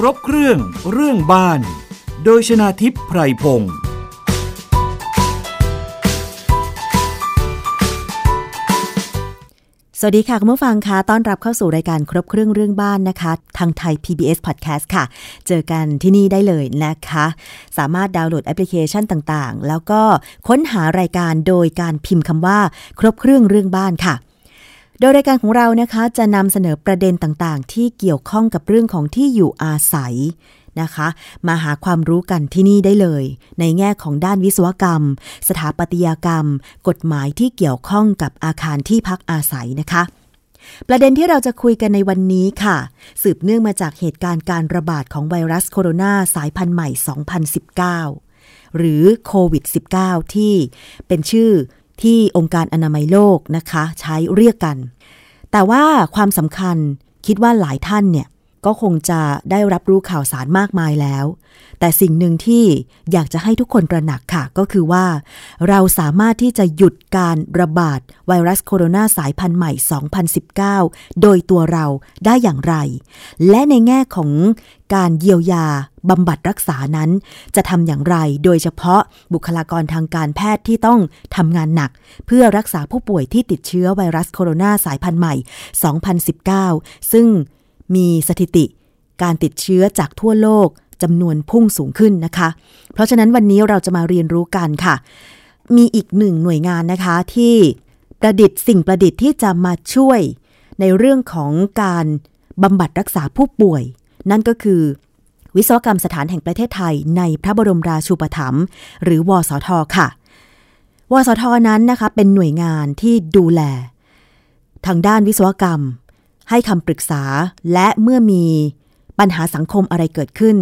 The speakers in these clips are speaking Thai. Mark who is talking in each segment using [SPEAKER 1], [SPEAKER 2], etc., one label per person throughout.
[SPEAKER 1] ครบเครื่อง เรื่องบ้าน โดยชนาทิพย์ไพรพงศ์
[SPEAKER 2] สวัสดีค่ะคุณผู้ฟังคะต้อนรับเข้าสู่รายการครบเครื่องเรื่องบ้านนะคะ ทางไทย PBS Podcast ค่ะ เจอกันที่นี่ได้เลยนะคะ สามารถดาวน์โหลดแอปพลิเคชันต่างๆ แล้วก็ค้นหารายการโดยการพิมพ์คำว่า ครบเครื่องเรื่องบ้านค่ะ โดยรายการของเรานะคะจะนำเสนอประเด็นต่างๆ ที่เกี่ยวข้องกับเรื่องของที่อยู่อาศัยนะคะ มาหาความรู้กันที่นี่ได้เลย ในแง่ของด้านวิศวกรรม สถาปัตยกรรม กฎหมายที่เกี่ยวข้องกับอาคารที่พักอาศัยนะคะ ประเด็นที่เราจะคุยกันในวันนี้ค่ะ สืบเนื่องมาจากเหตุการณ์การระบาดของไวรัสโคโรนาสายพันธุ์ใหม่ 2019 หรือโควิด -19 ที่เป็นชื่อ ที่องค์การอนามัยโลกนะคะ ใช้เรียกกัน แต่ว่าความสำคัญคิดว่าหลายท่านเนี่ย ก็คงจะได้รับรู้ข่าวสารมากมายแล้ว แต่สิ่งหนึ่งที่อยากจะให้ทุกคนตระหนักค่ะ ก็คือว่า เราสามารถที่จะหยุดการระบาดไวรัสโคโรนาสายพันธุ์ใหม่ 2019 โดยตัวเราได้อย่างไร และในแง่ของการเยียวยาบำบัดรักษานั้น จะทำอย่างไร โดยเฉพาะบุคลากรทางการแพทย์ที่ต้องทำงานหนัก เพื่อรักษาผู้ป่วยที่ติดเชื้อไวรัสโคโรนาสายพันธุ์ใหม่ 2019 ซึ่ง มีสถิติ การติดเชื้อจากทั่วโลกจำนวนพุ่งสูงขึ้นนะคะ เพราะฉะนั้นวันนี้เราจะมาเรียนรู้กันค่ะ มีอีกหนึ่งหน่วยงานนะคะที่ประดิษฐ์สิ่งประดิษฐ์ที่จะมาช่วย ในเรื่องของการบำบัดรักษาผู้ป่วย นั่นก็คือ วิศวกรรมสถานแห่งประเทศไทย ในพระบรมราชูปถัมภ์หรือวสทค่ะวสทนั้นนะคะเป็นหน่วยงานที่ดูแล ทางด้านวิศวกรรม ให้คำปรึกษาและเมื่อมีปัญหาสังคมอะไรเกิดขึ้น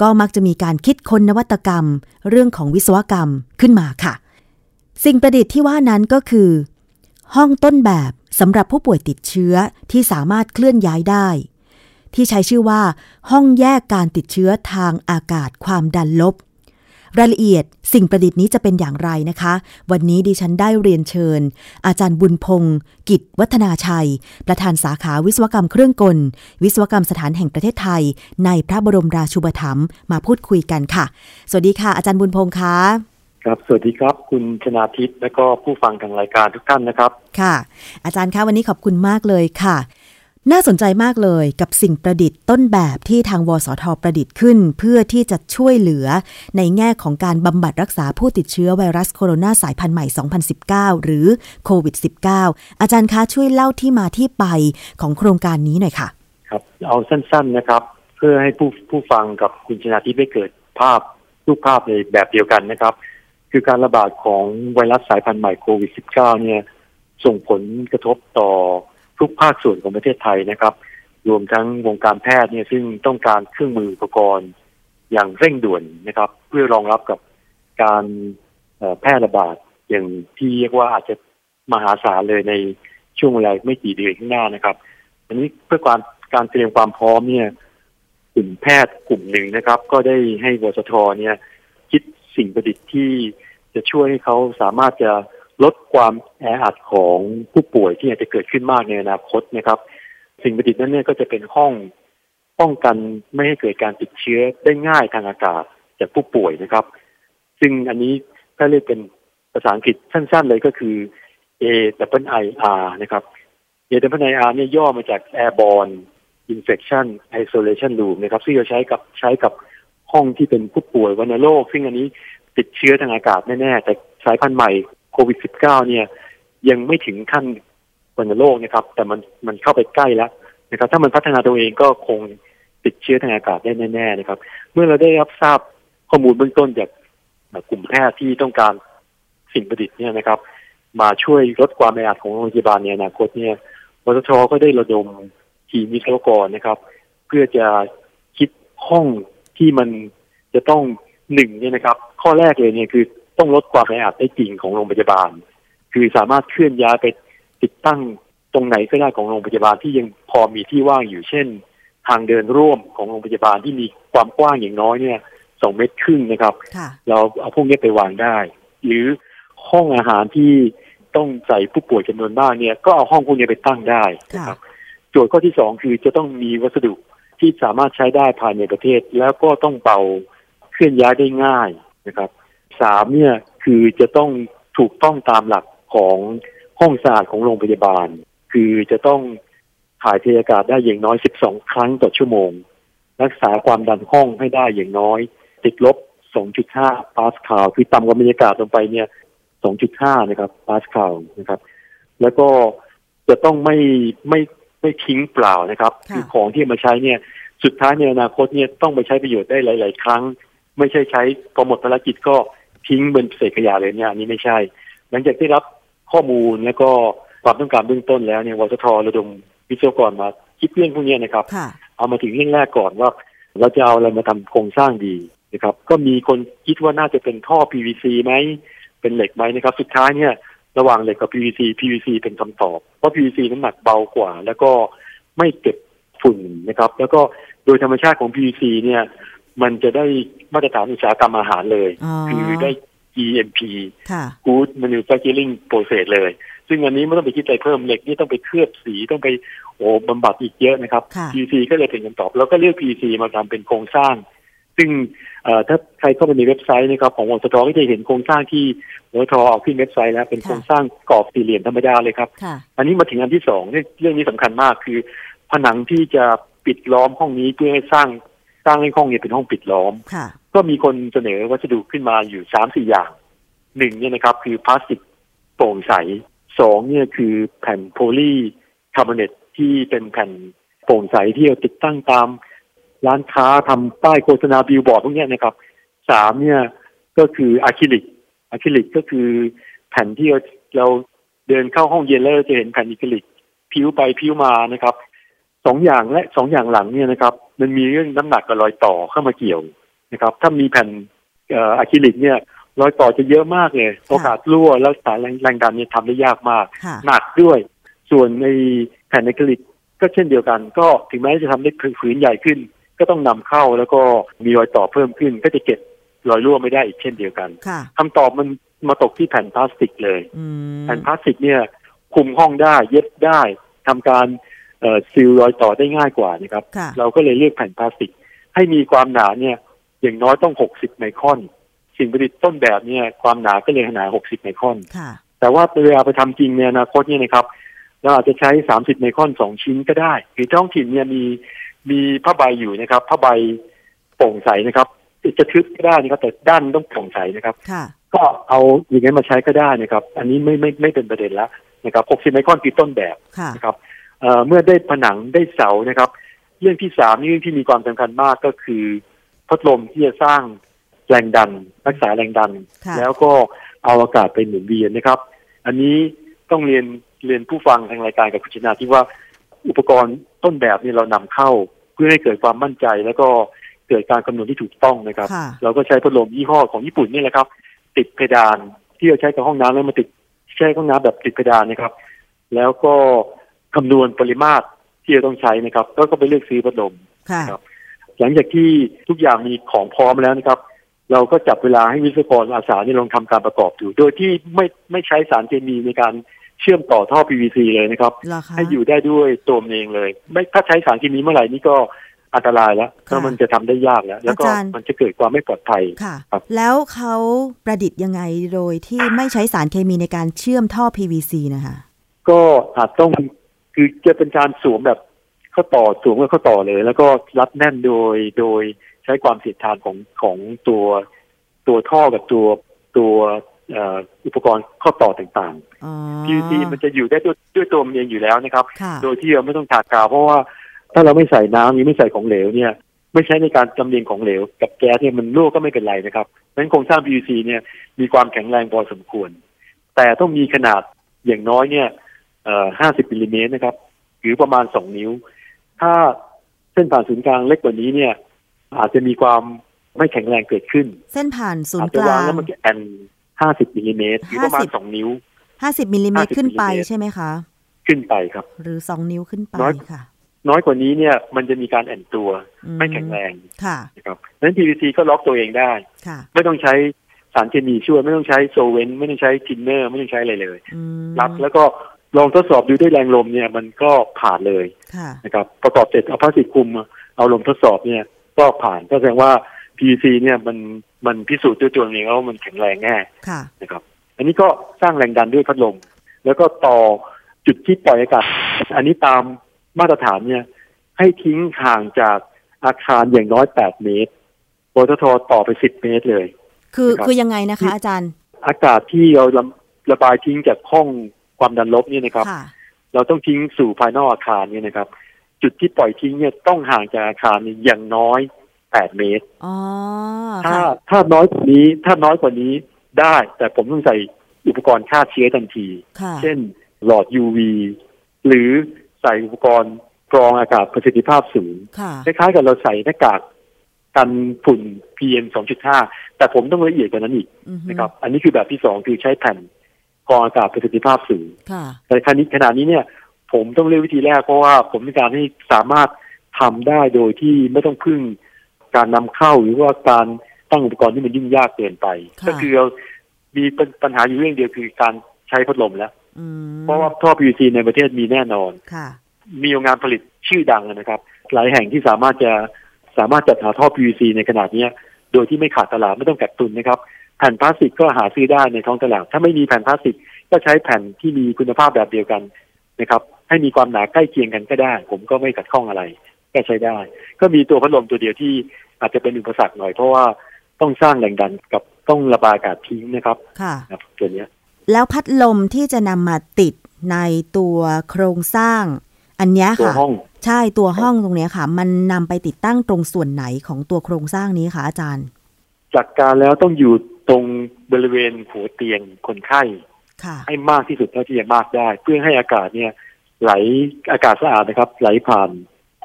[SPEAKER 2] ก็มักจะมีการคิดค้นนวัตกรรม เรื่องของวิศวกรรมขึ้นมาค่ะ สิ่งประดิษฐ์ที่ว่านั้นก็คือ ห้องต้นแบบสำหรับผู้ป่วยติดเชื้อที่สามารถเคลื่อนย้ายได้ ที่ใช้ชื่อว่า ห้องแยกการติดเชื้อทางอากาศความดันลบ รายละเอียดสิ่งประดิษฐ์นี้จะเป็นอย่างไรนะคะ วันนี้ดิฉันได้เรียนเชิญ อาจารย์บุญพงศ์กิจวัฒนาชัย ประธานสาขาวิศวกรรมเครื่องกล วิศวกรรมสถานแห่งประเทศไทย ในพระบรมราชูปถัมภ์มาพูดคุยกันค่ะ สวัสดีค่ะ อาจารย์บุญพงศ์คะ
[SPEAKER 3] ครับ สวัสดีครับ คุณชนาทิพย์และก็ผู้ฟังทางรายการทุกท่านนะครับ
[SPEAKER 2] ค่ะ อาจารย์คะวันนี้ขอบคุณมากเลยค่ะ น่าสนใจมากเลยกับสิ่งประดิษฐ์ต้นแบบที่ทางวสทประดิษฐ์ขึ้น เพื่อที่จะช่วยเหลือในแง่ของการบำบัดรักษาผู้ติดเชื้อไวรัสโคโรนาสายพันธุ์ใหม่ 2019 หรือโควิด -19 อาจารย์คะช่วยเล่าที่มาที่ไปของโครงการนี้หน่อยค่ะ
[SPEAKER 3] ครับ เอาสั้นๆนะครับ เพื่อให้ผู้ผู้ฟังกับคุณชนาทิพย์ได้เกิดภาพรูปภาพในแบบเดียวกันนะครับ คือการระบาดของไวรัสสายพันธุ์ใหม่โควิด -19 เนี่ยส่งผลกระทบต่อ ทุกภาคส่วนของประเทศไทยนะครับ รวมทั้งวงการแพทย์เนี่ยซึ่งต้องการเครื่องมืออุปกรณ์อย่างเร่งด่วนนะครับ เพื่อรองรับกับการแพร่ระบาดอย่างที่เรียกว่าอาจจะมหาศาลเลยในช่วงเวลาไม่กี่เดือนข้างหน้านะครับ อันนี้เพื่อการการเตรียมความพร้อมเนี่ยกลุ่มแพทย์กลุ่มหนึ่งนะครับ ก็ได้ให้วสทเนี่ย คิดสิ่งประดิษฐ์ที่จะช่วยให้เขาสามารถจะ ลดความแออัดของผู้ป่วยที่อาจจะเกิดขึ้นมากในอนาคตนะครับ สิ่งประดิษฐ์นั้นเนี่ยก็จะเป็นห้องป้องกันไม่ให้เกิดการติดเชื้อได้ง่ายทางอากาศจากผู้ป่วยนะครับ ซึ่งอันนี้ถ้าเรียกเป็นภาษาอังกฤษสั้นๆเลยก็คือ A W I R นะครับ A W I R เนี่ยย่อมาจาก Airborne Infection Isolation Room นะครับ ซึ่งจะใช้กับใช้กับห้องที่เป็นผู้ป่วยวัณโรคซึ่งอันนี้ติดเชื้อทางอากาศแน่ๆแต่สายพันธุ์ใหม่ ควิด -19 เนี่ย ยังไม่ถึงขั้นวัณโรคนะครับ แต่มันมันเข้าไปใกล้แล้วนะครับ ถ้ามันพัฒนาตัวเองก็คงติดเชื้อทางอากาศได้แน่ ๆ นะครับ เมื่อเราได้รับทราบข้อมูลเบื้องต้นจากกลุ่มแพทย์ที่ต้องการสิ่งประดิษฐ์เนี่ยนะครับ มาช่วยลดความแออัดของโรงพยาบาลในอนาคตเนี่ยวสชก็ได้ระดมทีมวิศวกรนะครับ เพื่อจะคิดห้องที่มันจะต้องหนึ่งเนี่ยนะครับ ข้อแรกเลยเนี่ยคือ ต้องลดความแออัดได้จริงของโรงพยาบาล คือสามารถเคลื่อนย้ายไปติดตั้งตรงไหนก็ได้ของโรงพยาบาลที่ยังพอมีที่ว่างอยู่เช่น ทางเดินร่วมของโรงพยาบาลที่มีความกว้างอย่างน้อยเนี่ยสองเมตรครึ่งนะครับ เราเอาพวกนี้ไปวางได้ หรือห้องอาหารที่ต้องใส่ผู้ป่วยจำนวนมากเนี่ย ก็เอาห้องพวกนี้ไปตั้งได้นะครับโจทย์ข้อที่สองคือจะต้องมีวัสดุที่สามารถใช้ได้ภายในประเทศ แล้วก็ต้องเบาเคลื่อนย้ายได้ง่ายนะครับ สามเนี่ยคือจะต้องถูกต้องตามหลักของห้องสะอาดของโรงพยาบาล คือจะต้องถ่ายเทอากาศได้อย่างน้อย 12 ครั้งต่อชั่วโมง รักษาความดันห้องให้ได้อย่างน้อย ติดลบ 2.5 ปาสคาลคือต่ำกว่าบรรยากาศลงไปเนี่ย 2.5 นะครับปาสคาลนะครับ แล้วก็จะต้องไม่ไม่ไม่ทิ้งเปล่านะครับ
[SPEAKER 2] ค่ะ
[SPEAKER 3] คือของที่มาใช้เนี่ย สุดท้ายในอนาคตเนี่ยต้องไปใช้ประโยชน์ได้หลาย ๆ ครั้ง ไม่ใช่ใช้พอหมดภารกิจก็ ทิ้งเป็นเศษขยะเลยเนี่ยอันนี้ไม่ใช่ หลังจากที่รับข้อมูลแล้วก็ความต้องการเบื้องต้นแล้วเนี่ยวสทระดมวิศวกรมาคิดเรื่องพวกเนี้ยนะครับ
[SPEAKER 2] ค่ะ
[SPEAKER 3] เอามาถึงเรื่องแรกก่อนว่าเราจะเอาอะไรมาทำโครงสร้างดีนะครับ ก็มีคนคิดว่าน่าจะเป็นท่อ PVC ไหมเป็นเหล็กไหมนะครับ สุดท้ายเนี่ย ระหว่างเหล็กกับ PVC PVC เป็นคำตอบเพราะ PVC น้ำหนักเบากว่า แล้วก็ไม่เก็บฝุ่นนะครับ แล้วก็โดยธรรมชาติของ PVC เนี่ย มันจะได้ มาตรฐานอุตสาหกรรมอาหารเลย
[SPEAKER 2] อ๋อ
[SPEAKER 3] คือได้ GMP
[SPEAKER 2] ค่ะ
[SPEAKER 3] Good Manufacturing Process เลย ซึ่งอันนี้ไม่ต้องไปคิดอะไรเพิ่มเหล็กนี่ต้องไปเคลือบสีต้องไปโอ้บำบัดอีกเยอะนะครับ
[SPEAKER 2] ค่ะ
[SPEAKER 3] PVC ก็เลยเป็นคำตอบ แล้วก็เลือก PVC มาทำเป็นโครงสร้าง ซึ่งเอ่อถ้าใครเข้าไปในเว็บไซต์นะครับของวสทก็จะเห็นโครงสร้างที่วสทเอาขึ้นเว็บไซต์แล้วเป็นโครงสร้างกรอบสี่เหลี่ยมธรรมดาเลยครับ
[SPEAKER 2] ค่ะ
[SPEAKER 3] อันนี้มาถึงอันที่สองเรื่องเรื่องนี้สำคัญมากคือ ผนังที่จะปิดล้อมห้องนี้เพื่อให้สร้าง สร้างให้ห้องนี้เป็นห้องปิดล้อม
[SPEAKER 2] ค่ะ
[SPEAKER 3] ก็มีคนเสนอวัสดุขึ้นมาอยู่สามสี่อย่างหนึ่งเนี่ยนะครับ คือพลาสติกโปร่งใสสองเนี่ยคือแผ่น polycarbonate ที่เป็นแผ่นโปร่งใสที่เราติดตั้งตามร้านค้าทำป้ายโฆษณาบิลบอร์ดพวกเนี้ยนะครับสามเนี่ยก็คืออะคริลิกอะคริลิกก็คือแผ่นที่เราเราเดินเข้าห้องเย็นแล้วเราจะเห็นแผ่นอะคริลิกปลิวไปปลิวมานะครับ สองอย่างและสองอย่างหลังเนี่ยนะครับ มันมีเรื่องน้ำหนักกับรอยต่อเข้ามาเกี่ยวนะครับ ถ้ามีแผ่นเอ่ออะคริลิกเนี่ยรอยต่อจะเยอะมากเลยโอกาสรั่วแล้วสายแรงแรงดันเนี่ยทำได้ยากมาก
[SPEAKER 2] ค่ะ
[SPEAKER 3] หนักด้วย ส่วนในแผ่นอะคริลิกก็เช่นเดียวกัน ก็ถึงแม้จะทำได้ผืนใหญ่ขึ้น ก็ต้องนำเข้าแล้วก็มีรอยต่อเพิ่มขึ้น ก็จะเก็บรอยรั่วไม่ได้อีกเช่นเดียวกัน
[SPEAKER 2] ค่ะ
[SPEAKER 3] คำตอบมันมาตกที่แผ่นพลาสติกเลย
[SPEAKER 2] อืม
[SPEAKER 3] แผ่นพลาสติกเนี่ยคลุมห้องได้เย็บได้ทำการเอ่อ seal รอยต่อได้ง่ายกว่านะครับ
[SPEAKER 2] ค่ะ
[SPEAKER 3] เราก็เลยเลือกแผ่นพลาสติก ให้มีความหนาเนี่ย อย่างน้อยต้อง 60 ไมครอน สิ่งประดิษฐ์ต้นแบบเนี่ยความหนาก็เลยหนา60 ไมครอน
[SPEAKER 2] ค่ะ
[SPEAKER 3] แต่ว่าเวลาไปทำจริงในอนาคตเนี่ยนะครับเราอาจจะใช้ 30 ไมครอนสองชิ้นก็ได้หรือท้องถิ่นเนี่ยมีมีผ้าใบอยู่นะครับผ้าใบโปร่งใสนะครับจะทึบก็ได้นะครับ แต่ด้านต้องโปร่งใสนะครับ
[SPEAKER 2] ค่ะ
[SPEAKER 3] ก็เอาอย่างนี้นมาใช้ก็ได้นะครับ อันนี้ไม่ไม่ไม่เป็นประเด็นแล้วนะครับ 60 ไมครอนคือต้นแบบ
[SPEAKER 2] ค่ะ
[SPEAKER 3] นะครับ เอ่อเมื่อได้ผนังได้เสานะครับ เรื่องที่สามนี่เรื่องที่มีความสำคัญมากก็คือ พัดลมที่จะสร้างแรงดัน รักษาแรงดัน
[SPEAKER 2] ค่ะ
[SPEAKER 3] แล้วก็เอาอากาศไปหมุนเวียนนะครับ อันนี้ต้องเรียนเรียนผู้ฟังทางรายการกับคุณชนาที่ว่าอุปกรณ์ต้นแบบนี้เรานำเข้า เพื่อให้เกิดความมั่นใจ แล้วก็เกิดการคำนวณที่ถูกต้องนะครับ
[SPEAKER 2] ค่ะ
[SPEAKER 3] เราก็ใช้พัดลมยี่ห้อของญี่ปุ่นนี่แหละครับ ติดเพดานที่เราใช้กับห้องน้ำแล้วมาติดใช้ห้องน้ำแบบติดเพดานนะครับ แล้วก็ คำนวณปริมาตรที่เราต้องใช้นะครับ แล้วก็ไปเลือกซื้อพัดลม
[SPEAKER 2] ค่ะ
[SPEAKER 3] ครับ หลังจากที่ทุกอย่างมีของพร้อมแล้วนะครับ เราก็จับเวลาให้วิศวกรอาสานี่ลองทำการประกอบดูโดยที่ไม่ไม่ใช้สารเคมีในการเชื่อมต่อท่อ PVC เลยนะครับ
[SPEAKER 2] เหรอคะ
[SPEAKER 3] ให้อยู่ได้ด้วยตัวมันเองเลย ไม่ถ้าใช้สารเคมีเมื่อไหร่นี่ก็อันตรายแล้ว
[SPEAKER 2] ค่ะ
[SPEAKER 3] เพราะมันจะทำได้ยากแล้ว แล้วก็
[SPEAKER 2] อาจารย์
[SPEAKER 3] มันจะเกิดความไม่ปลอดภัย
[SPEAKER 2] ค่ะ
[SPEAKER 3] ครับ
[SPEAKER 2] แล้วเขาประดิษฐ์ยังไงโดยที่ไม่ใช้สารเคมีในการเชื่อมท่อ PVC นะคะ
[SPEAKER 3] ก็อาจต้อง คือจะเป็นการสวมแบบข้อต่อสวมกับข้อต่อเลย แล้วก็รัดแน่นโดยโดยใช้ความเสียดทานของของตัวตัวท่อกับตัวตัวเอ่ออุปกรณ์ข้อต่อต่าง
[SPEAKER 2] อ๋อ
[SPEAKER 3] ๆ PVC มันจะอยู่ได้ด้วยด้วยตัวมันเองอยู่แล้วนะครับ
[SPEAKER 2] ค่ะ
[SPEAKER 3] โดยที่เราไม่ต้องทากาวเพราะว่าถ้าเราไม่ใส่น้ำหรือไม่ใส่ของเหลวเนี่ย ไม่ใช้ในการลำเลียงของเหลว กับแก๊สเนี่ยมันรั่วก็ไม่เป็นไรนะครับเพราะฉะนั้นโครงสร้าง PVC เนี่ยมีความแข็งแรงพอสมควร แต่ต้องมีขนาดอย่างน้อยเนี่ย เอ่อ50มิลลิเมตรนะครับ หรือประมาณ2นิ้ว ถ้าเส้นผ่านศูนย์กลางเล็กกว่านี้เนี่ย อาจจะมีความไม่แข็งแรงเกิดขึ้น
[SPEAKER 2] เส้นผ่านศูน
[SPEAKER 3] อาจ
[SPEAKER 2] ย์ก
[SPEAKER 3] จะวา
[SPEAKER 2] ลางง
[SPEAKER 3] แล้วมันจะแอ่น50มิลลิเมตรหรือประมาณ
[SPEAKER 2] 50
[SPEAKER 3] 2นิ้ว
[SPEAKER 2] 50มิลลิเมตร
[SPEAKER 3] 50
[SPEAKER 2] ขึ้นไป
[SPEAKER 3] มิลลิเมตร
[SPEAKER 2] ใช่ไหมคะ
[SPEAKER 3] ขึ้นไปครับ
[SPEAKER 2] หรือ2นิ้วขึ้นไป
[SPEAKER 3] น้อย
[SPEAKER 2] ค่ะ
[SPEAKER 3] น้อยกว่านี้เนี่ยมันจะมีการแอ่นตัว
[SPEAKER 2] อืม
[SPEAKER 3] ไม่แข็งแรง
[SPEAKER 2] ค่ะ
[SPEAKER 3] นะครับดังนั้น PVC ก็ล็อกตัวเองได้
[SPEAKER 2] ค่ะ
[SPEAKER 3] ไม่ต้องใช้สารเคมีช่วย ไม่ต้องใช้ solvent ไม่ต้องใช้ทินเนอร์ ไม่ต้องใช้อะไรเลย
[SPEAKER 2] อืม
[SPEAKER 3] รัดแล้วก็ ลองทดสอบดูด้วยแรงลมเนี่ยมันก็ผ่านเลย
[SPEAKER 2] ค่ะ
[SPEAKER 3] นะครับ ประกอบเสร็จเอาพลาสติกคลุมเอาลมทดสอบเนี่ยก็ผ่านก็แสดงว่า PVC เนี่ยมันมันพิสูจน์ด้วยตัวเองว่ามันแข็งแรงแน่
[SPEAKER 2] ค่ะ
[SPEAKER 3] นะครับ อันนี้ก็สร้างแรงดันด้วยพัดลมแล้วก็ต่อจุดที่ปล่อยอากาศอันนี้ตามมาตรฐานเนี่ย ให้ทิ้งห่างจากอาคารอย่างน้อย8เมตรปตทต่อไป10เมตรเลย
[SPEAKER 2] คือ
[SPEAKER 3] ครับ
[SPEAKER 2] คือยังไงนะคะ อาจารย์
[SPEAKER 3] อากาศที่เราระระบายทิ้งจากห้อง ความดันลบเนี่ยนะครับ
[SPEAKER 2] ค่ะ
[SPEAKER 3] เราต้องทิ้งสู่ภายนอกอาคารเนี่ยนะครับ จุดที่ปล่อยทิ้งเนี่ยต้องห่างจากอาคารเนี่ยอย่างน้อย8เมตร
[SPEAKER 2] อ๋อ
[SPEAKER 3] ถ้า
[SPEAKER 2] ค่ะ
[SPEAKER 3] ถ้าน้อยกว่านี้ ถ้าน้อยกว่านี้ได้ แต่ผมต้องใส่อุปกรณ์ฆ่าเชื้อทันที
[SPEAKER 2] ค่ะ
[SPEAKER 3] เช่นหลอด UV หรือใส่อุปกรณ์กรองอากาศประสิทธิภาพสูง
[SPEAKER 2] ค่ะ
[SPEAKER 3] คล้ายๆกับเราใส่หน้ากากกันฝุ่น PM 2.5 แต่ผมต้องละเอียดกว่านั้นอีก
[SPEAKER 2] อือฮึ
[SPEAKER 3] นะครับ อันนี้คือแบบที่สองคือใช้แผ่น กรองอากาศประสิทธิภาพสูง
[SPEAKER 2] ค่ะ
[SPEAKER 3] แต่ขณะนี้ขณะนี้เนี่ย ผมต้องเลือกวิธีแรกเพราะว่าผมต้องการให้สามารถทำได้โดยที่ไม่ต้องพึ่งการนำเข้าหรือว่าการตั้งอุปกรณ์ที่มันยุ่งยากเกินไป
[SPEAKER 2] ค่ะ
[SPEAKER 3] ก็คือเรามีปัญหาอยู่เรื่องเดียวคือการใช้พัดลมแล้ว
[SPEAKER 2] อืม
[SPEAKER 3] เพราะว่าท่อ PVC ในประเทศมีแน่นอน
[SPEAKER 2] ค่ะ
[SPEAKER 3] มีโรงงานผลิตชื่อดังนะครับ หลายแห่งที่สามารถจะสามารถจัดหาท่อ PVC ในขนาดเนี้ยโดยที่ไม่ขาดตลาดไม่ต้องกักตุนนะครับ แผ่นพลาสติกก็หาซื้อได้ในท้องตลาด ถ้าไม่มีแผ่นพลาสติกก็ใช้แผ่นที่มีคุณภาพแบบเดียวกันนะครับ ให้มีความหนาใกล้เคียงกันก็ได้ ผมก็ไม่ขัดข้องอะไรก็ใช้ได้ ก็มีตัวพัดลมตัวเดียวที่อาจจะเป็นอุปสรรคหน่อยเพราะว่าต้องสร้างแรงดันกับต้องระบายอากาศทิ้งนะครับ
[SPEAKER 2] ค่ะ
[SPEAKER 3] ครับตัวเนี้ย
[SPEAKER 2] แล้วพัดลมที่จะนำมาติดในตัวโครงสร้าง อันเนี้ย
[SPEAKER 3] ตัว
[SPEAKER 2] ค่ะ
[SPEAKER 3] ห้อง
[SPEAKER 2] ใช่ตัวห้องตรงเนี้ยค่ะ มันนำไปติดตั้งตรงส่วนไหนของตัวโครงสร้างนี้คะอาจารย์
[SPEAKER 3] จากการแล้วต้องอยู่ ตรงบริเวณหัวเตียงคนไข้
[SPEAKER 2] ค่ะ
[SPEAKER 3] ให้มากที่สุดเท่าที่จะมากได้ เพื่อให้อากาศเนี่ย ไหลอากาศสะอาดนะครับ ไหลผ่าน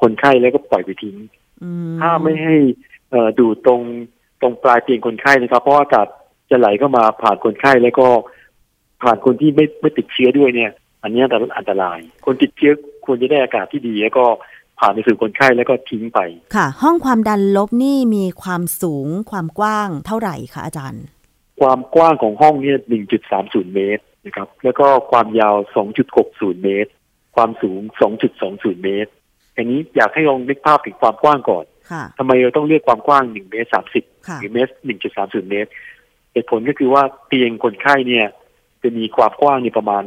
[SPEAKER 3] คนไข้แล้วก็ปล่อยไปทิ้ง
[SPEAKER 2] อืม
[SPEAKER 3] ถ้าไม่ให้เอ่อดูดตรงตรงปลายเตียงคนไข้นะครับ เพราะว่าอากาศจะไหลเข้ามาผ่านคนไข้แล้วก็ผ่านคนที่ไม่ไม่ติดเชื้อด้วยเนี่ย อันนี้อันตราย คนติดเชื้อควรจะได้อากาศที่ดี แล้วก็ผ่านไปสู่คนไข้แล้วก็ทิ้งไป
[SPEAKER 2] ค่ะ ห้องความดันลบนี่มีความสูงความกว้างเท่าไหร่คะอาจารย์
[SPEAKER 3] ความกว้างของห้องเนี่ย 1.30 เมตรนะครับ แล้วก็ความยาว 2.60 เมตร ความสูง 2.20 เมตร อันนี้อยากให้ลองนึกภาพถึงความกว้างก่อน
[SPEAKER 2] ค่ะ
[SPEAKER 3] ทำไมเราต้องเลือกความกว้าง 1 เมตร 30
[SPEAKER 2] ค่ะ
[SPEAKER 3] หรือเมตร 1.30 เมตร เหตุผลก็คือว่าเตียงคนไข้เนี่ย จะมีความกว้างเนี่ยประมาณ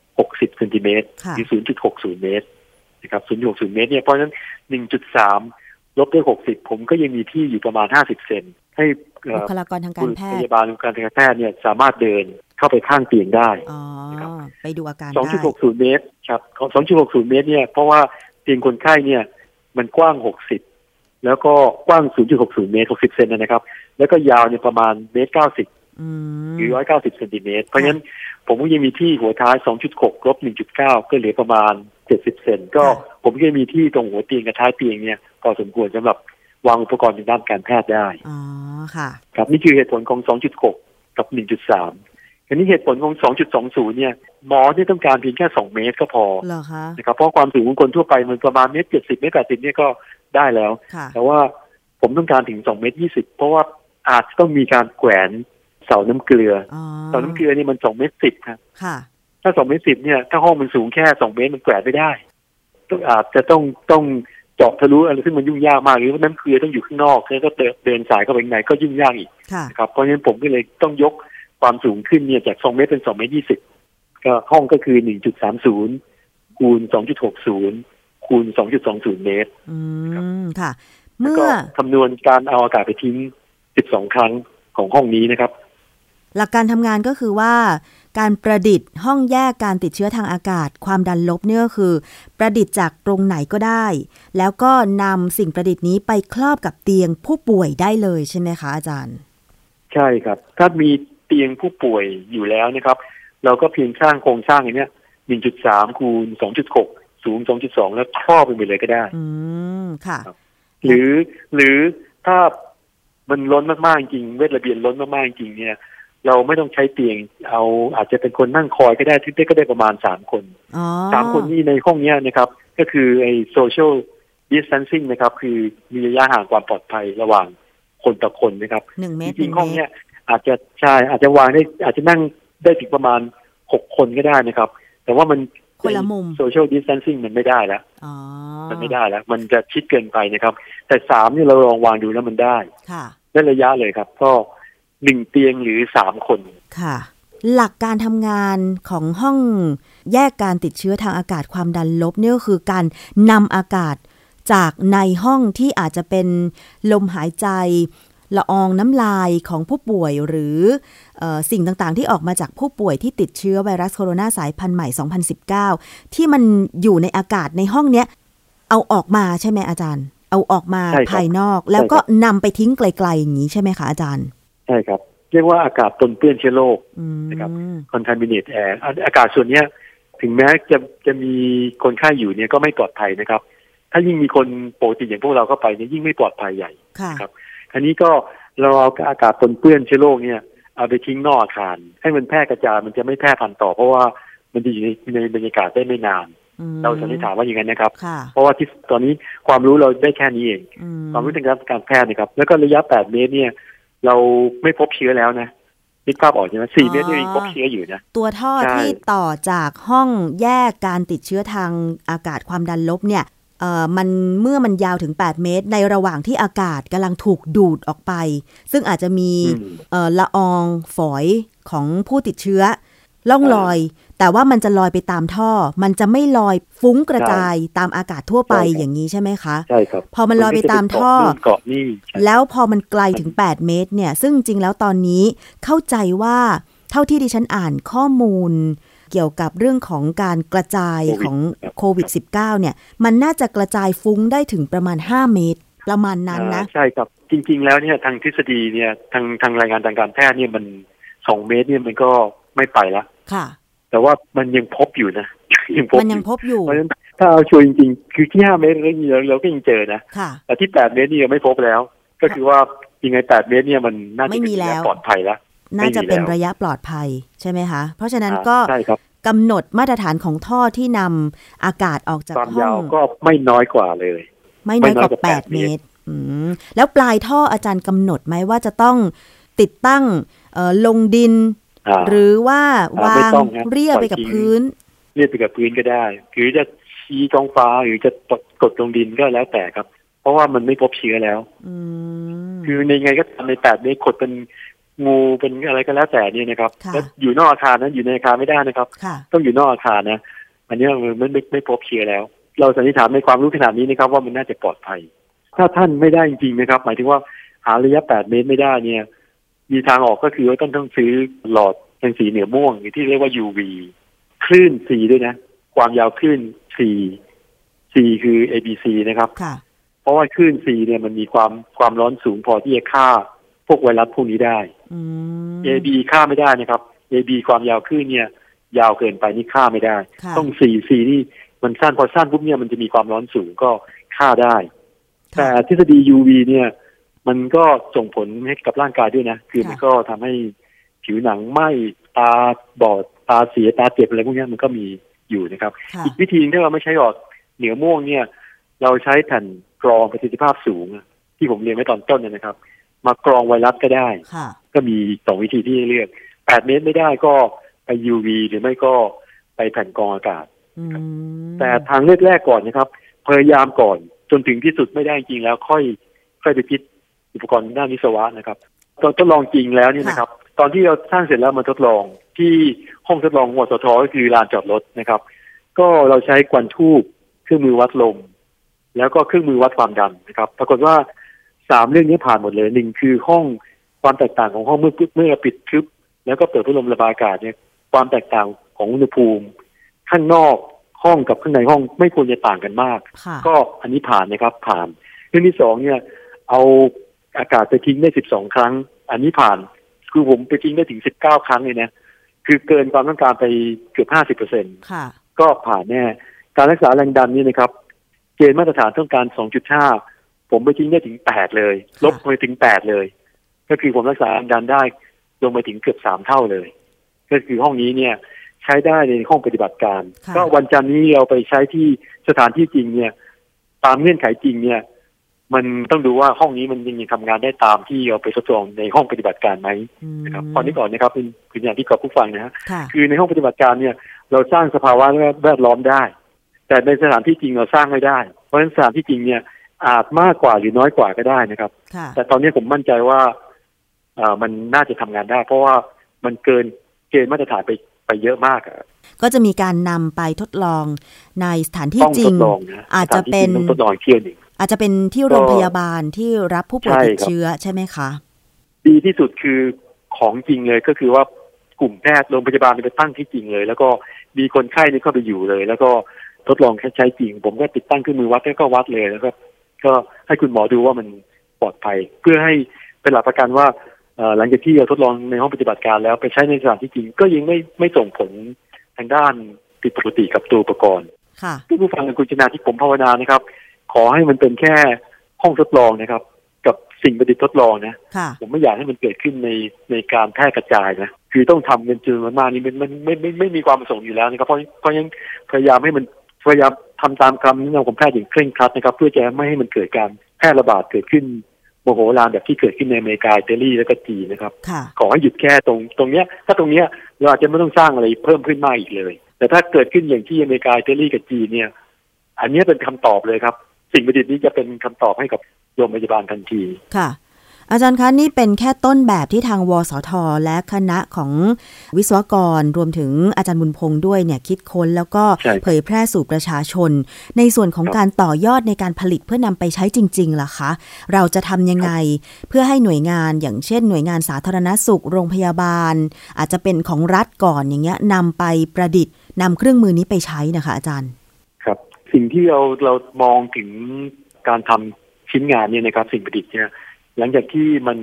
[SPEAKER 3] 60 เซนติเมตร
[SPEAKER 2] ค่ะ
[SPEAKER 3] หรือ 0.60 เมตรนะครับ 0.60 เมตรเนี่ย เพราะฉะนั้น 1.3 ลบด้วย 60 ผมก็ยังมีที่อยู่ประมาณ 50 เซน ให้เอ่
[SPEAKER 2] บุ
[SPEAKER 3] อ
[SPEAKER 2] คลากรทางกา
[SPEAKER 3] คุ
[SPEAKER 2] ร
[SPEAKER 3] ณ
[SPEAKER 2] แพ
[SPEAKER 3] พ
[SPEAKER 2] ทย์
[SPEAKER 3] ยาบาลหรือการทางการแพทย์เนี่ยสามารถเดินเข้าไปข้างเตียงได้
[SPEAKER 2] อ๋อ
[SPEAKER 3] นะครับ
[SPEAKER 2] ไปดูอาการได้
[SPEAKER 3] 2.60เมตรครับของ2.60เมตรเนี่ยเพราะว่าเตียงคนไข้เนี่ย มันกว้าง60แล้วก็กว้าง 0.60 เมตร 60 เซนนะครับ แล้วก็ยาวเนี่ยประมาณเมตร 90
[SPEAKER 2] อืม
[SPEAKER 3] หรือ190 เซนติเมตร เพราะฉะนั้นผมก็ยังมีที่หัวท้าย 2.6ลบ1.9 ก็เหลือประมาณ 70 เซน ก็ผมก็ยังมีที่ตรงหัวเตียงกับท้ายเตียงเนี่ยพอสมควรสำหรับ วางอุปกรณ์ในด้านการแพทย์ได้
[SPEAKER 2] อ๋อค่ะ
[SPEAKER 3] ครับนี่คือเหตุผลของ 2.6 กับ 1.3 ทีนี้เหตุผลของ 2.20 เนี่ย หมอเนี่ยต้องการเพียงแค่ 2 เมตรก็พอ
[SPEAKER 2] เหรอคะ
[SPEAKER 3] นะครับเพราะความสูงของคนทั่วไปมันประมาณเมตร70เมตร80เนี่ยก็ได้แล้ว
[SPEAKER 2] ค่ะ
[SPEAKER 3] แต่ว่าผมต้องการถึง 2 เมตร20เพราะว่าอาจจะต้องมีการแขวนเสาน้ำเกลือ
[SPEAKER 2] อ๋อ
[SPEAKER 3] เสาน้ำเกลือนี่มัน 2 เมตร10ครับ
[SPEAKER 2] ค่ะ
[SPEAKER 3] ถ้า 2 เมตร10เนี่ยถ้าห้องมันสูงแค่ 2 เมตรมันแขวนไม่ได้ต้องอาจจะต้องต้อง เจาะทะลุอะไรซึ่งมันยุ่งยากมากหรือว่าน้ำเกลือต้องอยู่ข้างนอกแล้วก็เดินสายเข้าไปข้างในก็ยุ่งยากอีก
[SPEAKER 2] ค่ะ
[SPEAKER 3] นะครับเพราะฉะนั้นผมก็เลยต้องยกความสูงขึ้นเนี่ยจาก2เมตรเป็น2เมตร20ก็ห้องก็คือ1.30คูณ2.60คูณ2.20เมตร
[SPEAKER 2] อืมค่ะ
[SPEAKER 3] แล้ว
[SPEAKER 2] เมื่
[SPEAKER 3] ก็
[SPEAKER 2] อ
[SPEAKER 3] คำนวณการเอาอากาศไปทิ้ง12ครั้งของห้องนี้นะครับ
[SPEAKER 2] หลักการทำงานก็คือว่า การประดิษฐ์ห้องแยกการติดเชื้อทางอากาศ ความดันลบเนี่ยก็คือ ประดิษฐ์จากตรงไหนก็ได้ แล้วก็นำสิ่งประดิษฐ์นี้ไปครอบกับเตียงผู้ป่วยได้เลยใช่ไหมคะอาจารย์
[SPEAKER 3] ใช่ครับ ถ้ามีเตียงผู้ป่วยอยู่แล้วนะครับ เราก็เพียงสร้างโครงสร้างอย่างเนี้ย1.3คูณ2.6สูง2.2 แล้วครอบไปเลยก็ได้
[SPEAKER 2] อืมค่ะ
[SPEAKER 3] หรือหรือถ้ามันล้นมากๆจริงเวทระเบียนล้นมากๆจริงเนี่ย เราไม่ต้องใช้เตียง เอาอาจจะเป็นคนนั่งคอยก็ได้ที่ได้ก็ได้ประมาณสามคน
[SPEAKER 2] อ๋อ
[SPEAKER 3] สามคนนี้ในห้องเนี้ยนะครับ ก็คือไอ้ social distancing นะครับ คือมีระยะห่างความปลอดภัยระหว่างคนต่อคนนะครับ
[SPEAKER 2] หนึ่งเม
[SPEAKER 3] จ
[SPEAKER 2] ตรห
[SPEAKER 3] ริ
[SPEAKER 2] นึ่
[SPEAKER 3] ง
[SPEAKER 2] ง
[SPEAKER 3] ๆห้อง
[SPEAKER 2] เม
[SPEAKER 3] เนี้
[SPEAKER 2] ตร
[SPEAKER 3] ยอาจจะใช่อาจจะวางได้อาจจะนั่งได้ถึงประมาณหกคนก็ได้นะครับ แต่ว่ามัน
[SPEAKER 2] คนละมุม
[SPEAKER 3] social distancing มันไม่ได้แล้ว
[SPEAKER 2] อ๋อ
[SPEAKER 3] มันไม่ได้แล้ว มันจะชิดเกินไปนะครับ แต่สามเนี่ยเราลองวางดูแล้วมันได้
[SPEAKER 2] ค่ะ
[SPEAKER 3] ได้ระยะเลยครับ ก็ หนึ่งเตียงหรือสามคน
[SPEAKER 2] ค่ะ หลักการทำงานของห้องแยกการติดเชื้อทางอากาศความดันลบเนี่ยก็คือการนำอากาศจากในห้องที่อาจจะเป็นลมหายใจละอองน้ำลายของผู้ป่วยหรือเออสิ่งต่างๆ ที่ออกมาจากผู้ป่วยที่ติดเชื้อไวรัสโคโรนาสายพันธุ์ใหม่ 2019 ที่มันอยู่ในอากาศในห้องเนี้ย เอาออกมาใช่ไหมอาจารย์ เอาออกมา
[SPEAKER 3] ใช่ครับ
[SPEAKER 2] ภายนอก แล้วก็นำไปทิ้งไกลๆอย่างนี้ใช่ไหมคะอาจารย์
[SPEAKER 3] ใช่ครับ เรียกว่าอากาศปนเปื้อนเชื้อโรค
[SPEAKER 2] อืม
[SPEAKER 3] นะครับ contaminate air อะอากาศส่วนเนี้ยถึงแม้จะจะมีคนไข้อยู่เนี่ยก็ไม่ปลอดภัยนะครับ ถ้ายิ่งมีคนปกติอย่างพวกเราเข้าไปเนี่ยยิ่งไม่ปลอดภัยใหญ่
[SPEAKER 2] ค่ะ
[SPEAKER 3] ครับทีนี้ก็เราเอาอากาศปนเปื้อนเชื้อโรคเนี่ยเอาไปทิ้งนอกอาคาร ให้มันแพร่กระจายมันจะไม่แพร่พันธุ์ต่อ เพราะว่ามันจะอยู่ในในบรรยากาศได้ไม่นาน
[SPEAKER 2] อืม
[SPEAKER 3] เราสันนิษฐานว่าอย่างนั้นนะครับ
[SPEAKER 2] ค่ะ
[SPEAKER 3] เพราะว่าที่ตอนนี้ความรู้เราได้แค่นี้เอง
[SPEAKER 2] อืม
[SPEAKER 3] ความรู้ทางการการแพทย์นะครับ แล้วก็ระยะ 8 เมตรเนี่ย เราไม่พบเชื้อแล้วนะนึกภาพออกใช่ไหม4เมตรนี่ยังพบเชื้ออยู่นะ
[SPEAKER 2] ตัวท่อ
[SPEAKER 3] ใช่
[SPEAKER 2] ที่ต่อจากห้องแยกการติดเชื้อทางอากาศความดันลบเนี่ยเอ่อมันเมื่อมันยาวถึง 8 เมตร ในระหว่างที่อากาศกำลังถูกดูดออกไป ซึ่งอาจจะมี
[SPEAKER 3] อืม
[SPEAKER 2] เอ่อละอองฝอยของผู้ติดเชื้อล่อง
[SPEAKER 3] อ่า
[SPEAKER 2] ลอย แต่ว่ามันจะลอยไปตามท่อ มันจะไม่ลอยฟุ้งกระจายตามอากาศทั่วไป
[SPEAKER 3] ใช่ครับ
[SPEAKER 2] อย่างนี้ใช่ไหมคะ
[SPEAKER 3] ใช่ครับ
[SPEAKER 2] พอมันลอยไปตามท่อ
[SPEAKER 3] นเกาะนี่ใช่
[SPEAKER 2] แล้วพอมันไกลถึง 8 เมตรเนี่ย ซึ่งจริงแล้วตอนนี้เข้าใจว่าเท่าที่ดิฉันอ่านข้อมูลเกี่ยวกับเรื่องของการกระจายของโควิด -19 เนี่ย มันน่าจะกระจายฟุ้งได้ถึงประมาณ 5 เมตร ประมาณนั้นนะ
[SPEAKER 3] อ่าใช่ครับ จริง ๆ แล้วเนี่ยทางทฤษฎีเนี่ยทางทางรายงานทางการแพทย์เนี่ยมันสองเมตรเนี่ยมันก็ไม่ไปละ
[SPEAKER 2] ค่ะ
[SPEAKER 3] แต่ว่ามันยังพบอยู่นะยังพบ
[SPEAKER 2] มันยังพบอยู่
[SPEAKER 3] เพราะฉะนั้นถ้าเอาชัวร์จริงๆ คือที่ห้าเมตรเราเราเราก็ยังเจอนะ
[SPEAKER 2] ค่ะ
[SPEAKER 3] แต่ที่แปดเมตรนี่ยังไม่พบแล้ว ก็คือว่ายังไงแปดเมตรเนี่ยมันน่าจะ
[SPEAKER 2] ไม่
[SPEAKER 3] เป็น
[SPEAKER 2] มีแล้ว
[SPEAKER 3] ปลอดภัยแล้ว
[SPEAKER 2] น่าจะเป็น
[SPEAKER 3] ไม่มีแล้ว
[SPEAKER 2] ระยะปลอดภัยใช่ไหมคะ เพราะฉะนั้น
[SPEAKER 3] อ่า
[SPEAKER 2] ก็
[SPEAKER 3] ใช่ครับ
[SPEAKER 2] กำหนดมาตรฐานของท่อที่นำอากาศออกจาก
[SPEAKER 3] ความ
[SPEAKER 2] ห้
[SPEAKER 3] ยา
[SPEAKER 2] อ
[SPEAKER 3] ว
[SPEAKER 2] ง
[SPEAKER 3] ก็ไม่น้อยกว่าเลย
[SPEAKER 2] ไม่น้อยกว่า
[SPEAKER 3] ไม่น้อยกว่า
[SPEAKER 2] แปด
[SPEAKER 3] 8
[SPEAKER 2] เมตรอืมแล้วปลายท่ออาจารย์กำหนดไหมว่าจะต้องติดตั้งเอ่อลงดิน
[SPEAKER 3] อ่า
[SPEAKER 2] หรือว่า
[SPEAKER 3] อ่าวาไม่
[SPEAKER 2] ง
[SPEAKER 3] ต้องครับ
[SPEAKER 2] เรียบไปกับ
[SPEAKER 3] ปล่อยทิ้ง
[SPEAKER 2] พื้น
[SPEAKER 3] เรียกไปกับพื้นก็ได้ หรือจะชี้ท้องฟ้าหรือจะกดลงดินก็แล้วแต่ครับ เพราะว่ามันไม่พบเชื้อแล้ว
[SPEAKER 2] อืม
[SPEAKER 3] คือในไงก็ตามในแปดเมตรกดเป็นงูเป็นอะไรก็แล้วแต่เนี่ยนะครับ
[SPEAKER 2] ค่ะ
[SPEAKER 3] แล้วอยู่นอกอาคารนั้นอยู่ในอาคารไม่ได้นะครับ
[SPEAKER 2] ค่ะ
[SPEAKER 3] ต้องอยู่นอกอาคารนะอันนี้มันไม่ไม่ไม่พบเชื้อแล้ว เราสันนิษฐานในความรู้ขนาดนี้นะครับ ว่ามันน่าจะปลอดภัย ถ้าท่านไม่ได้จริงๆนะครับ หมายถึงว่าหาระยะ 8 เมตรไม่ได้เนี่ย มีทางออกก็คือว่าต้องต้องซื้อหลอดเป็นสีเหนือม่วงหรือที่เรียกว่า UV คลื่นสีด้วยนะ ความยาวคลื่นสีสีคือ ABC นะครับ
[SPEAKER 2] ค่ะ
[SPEAKER 3] เพราะว่าคลื่นสีเนี่ยมันมีความความร้อนสูงพอที่จะฆ่าพวกไวรัสพวกนี้ได้
[SPEAKER 2] อืม
[SPEAKER 3] AB ฆ่าไม่ได้นะครับ AB ความยาวคลื่นเนี่ย ยาวเกินไปนี่ฆ่าไม่ได้
[SPEAKER 2] ค่ะ
[SPEAKER 3] ต้องสี่สี่นี่มันสั้นพอสั้นปุ๊บเนี่ยมันจะมีความร้อนสูงก็ฆ่าได้ แต่
[SPEAKER 2] ค่ะ
[SPEAKER 3] ทฤษฎี UV เนี่ย มันก็ส่งผลให้กับร่างกายด้วยนะ คือ
[SPEAKER 2] ค่ะ
[SPEAKER 3] มันก็ทำให้ผิวหนังไหม้ตาบอดตาเสียตาเจ็บอะไรพวกเนี้ยมันก็มีอยู่นะครับ
[SPEAKER 2] ค่ะ
[SPEAKER 3] อีกวิธีนึงถ้าเราไม่ใช้หลอดเหนือม่วงเนี่ย เราใช้แผ่นกรองประสิทธิภาพสูงอะที่ผมเรียนไว้ตอนต้นเนยนะครับ มากรองไวรัสก็ได้
[SPEAKER 2] ค่ะ
[SPEAKER 3] ก็มีสองวิธีที่ให้เลือก8เมตรไม่ได้ก็ไป UV หรือไม่ก็ไปแผ่นกรองอากาศ
[SPEAKER 2] อืม
[SPEAKER 3] แต่ทางเลือกแรกก่อนนะครับ พยายามก่อนจนถึงที่สุดไม่ได้จริงแล้วค่อยค่อยไปคิด อุปกรณ์ด้านวิศวะนะครับตอนทดลองจริงแล้วเนี่ยนะครับ ตอนที่เราสร้างเสร็จแล้วมาทดลองที่ห้องทดลองวสทก็คือลานจอดรถนะครับ ก็เราใช้กวนทูบเครื่องมือวัดลม แล้วก็เครื่องมือวัดความดันนะครับ ปรากฏว่าสามเรื่องนี้ผ่านหมดเลยหนึ่งคือห้องความแตกต่างของห้องเมื่อเมื่อปิดทึบ แล้วก็เปิดพัดลมระบายอากาศเนี่ยความแตกต่างของอุณหภูมิ ข้างนอกห้องกับข้างในห้องไม่ควรจะต่างกันมาก
[SPEAKER 2] ค่ะ
[SPEAKER 3] ก็อันนี้ผ่านนะครับผ่าน เรื่องที่สองเนี่ย เอา อากาศไปทิ้งได้สิบสองครั้ง อันนี้ผ่าน คือผมไปทิ้งได้ถึงสิบเก้าครั้งเลยนะคือเกินความต้องการไปเกือบห้าสิบเปอร์เซ็น
[SPEAKER 2] ค่ะ
[SPEAKER 3] ก็ผ่านแน่ การรักษาแรงดันนี่นะครับ เกณฑ์มาตรฐานต้องการสองจุดห้าผมไปทิ้งได้ถึงแปดเลย ลบไปถึงแปดเลย ก็คือผมรักษาแรงดันได้ลงไปถึงเกือบสามเท่าเลย ก็คือห้องนี้เนี่ยใช้ได้ในห้องปฏิบัติการ
[SPEAKER 2] ค่ะ
[SPEAKER 3] ก็วันจันทร์นี้เราไปใช้ที่สถานที่จริงเนี่ย ตามเงื่อนไขจริงเนี่ย มันต้องดูว่าห้องนี้มันยังทำงานได้ตามที่เราไปทดลองในห้องปฏิบัติการไหม
[SPEAKER 2] อืม
[SPEAKER 3] นะครับตอนนี้ก่อนนะครับเป็นคุณอย่างที่กอบผู้ฟังนะฮะ
[SPEAKER 2] ค่ะ
[SPEAKER 3] คือในห้องปฏิบัติการเนี่ย เราสร้างสภาวะแวดล้อมได้ แต่ในสถานที่จริงเราสร้างไม่ได้ เพราะฉะนั้นสถานที่จริงเนี่ยอาจมากกว่าหรือน้อยกว่าก็ได้นะครับ
[SPEAKER 2] ค่ะ
[SPEAKER 3] แต่ตอนนี้ผมมั่นใจว่าเอ่อมันน่าจะทำงานได้ เพราะว่ามันเกินเกณฑ์มาตรฐานไปไปเยอะมากอะ
[SPEAKER 2] ก็จะมีการนำไปทดลองในสถานที่
[SPEAKER 3] ต้อง
[SPEAKER 2] จริ
[SPEAKER 3] ท
[SPEAKER 2] ง
[SPEAKER 3] ดลองนะ
[SPEAKER 2] อาจจะ
[SPEAKER 3] สถนที่
[SPEAKER 2] เป็น
[SPEAKER 3] จริงต้องทดลองอีกเที่ยวหนึ่ง
[SPEAKER 2] อาจจะเป็นที่โรงพยาบาลที่รับผู้ป่วย
[SPEAKER 3] ใช่
[SPEAKER 2] ติด
[SPEAKER 3] ครับ
[SPEAKER 2] เชื้อใช่ไหมคะ
[SPEAKER 3] ดีที่สุดคือของจริงเลยก็คือว่ากลุ่มแพทย์โรงพยาบาลไปตั้งที่จริงเลย แล้วก็มีคนไข้นี่เข้าไปอยู่เลย แล้วก็ทดลองใช้จริง ผมก็ติดตั้งเครื่องมือวัดแล้วก็วัดเลยแล้วก็ก็ให้คุณหมอดูว่ามันปลอดภัย เพื่อให้เป็นหลักประกันว่าเอ่อหลังจากที่เราทดลองในห้องปฏิบัติการแล้วไปใช้ในสถานที่จริง ก็ยังไม่ไม่ส่งผลทางด้านผิดปกติกับตัวอุปกรณ์
[SPEAKER 2] ค่ะ
[SPEAKER 3] ผู้ฟังกับคุณชนาที่ผมภาวนานะครับ ขอให้มันเป็นแค่ห้องทดลองนะครับ กับสิ่งประดิษฐ์ทดลองนะ
[SPEAKER 2] ค่ะ
[SPEAKER 3] ผมไม่อยากให้มันเกิดขึ้นในในการแพร่กระจายนะคือต้องทำกันจนมันมากนี่มันมันไม่ไม่ไม่มีความประสงค์อยู่แล้วนะครับเพราะเพราะยังพยายามให้มันพยายามทำตามคำแนะนำของแพทย์อย่างเคร่งครัดนะครับ เพื่อจะไม่ให้มันเกิดการแพร่ระบาดเกิดขึ้นโมโหลานแบบที่เกิดขึ้นในอเมริกาอิตาลีแล้วก็จีนนะครับ
[SPEAKER 2] ค่ะ
[SPEAKER 3] ขอให้หยุดแค่ตรงตรงเนี้ย ถ้าตรงเนี้ยเราอาจจะไม่ต้องสร้างอะไรเพิ่มขึ้นมากอีกเลย แต่ถ้าเกิดขึ้นอย่างที่อเมริกาอิตาลีกับจีนเนี่ย อันเนี้ยเป็นคำตอบเลยครับ สิ่งประดิษฐ์นี้จะเป็นคำตอบให้กับโรงพยาบาลทันที
[SPEAKER 2] ค่ะ อาจารย์คะนี่เป็นแค่ต้นแบบที่ทางวสท และคณะของวิศวกรรวมถึงอาจารย์บุญพงศ์ด้วยเนี่ยคิดค้นแล้วก็
[SPEAKER 3] ใช่
[SPEAKER 2] เผยแพร่สู่ประชาชน ในส่วนของ
[SPEAKER 3] ครับ
[SPEAKER 2] การต่อยอดในการผลิตเพื่อนำไปใช้จริงๆล่ะคะ เราจะทำยังไงเพื่อให้หน่วยงานอย่างเช่น หน่วยงานสาธารณสุขโรงพยาบาล อาจจะเป็นของรัฐก่อนอย่างเงี้ยนำไปประดิษฐ์นำเครื่องมือนี้ไปใช้นะคะอาจารย์
[SPEAKER 3] ครับ สิ่งที่เราเรามองถึงการทำชิ้นงานเนี่ยนะครับสิ่งประดิษฐ์เนี่ยหลังจากที่มัน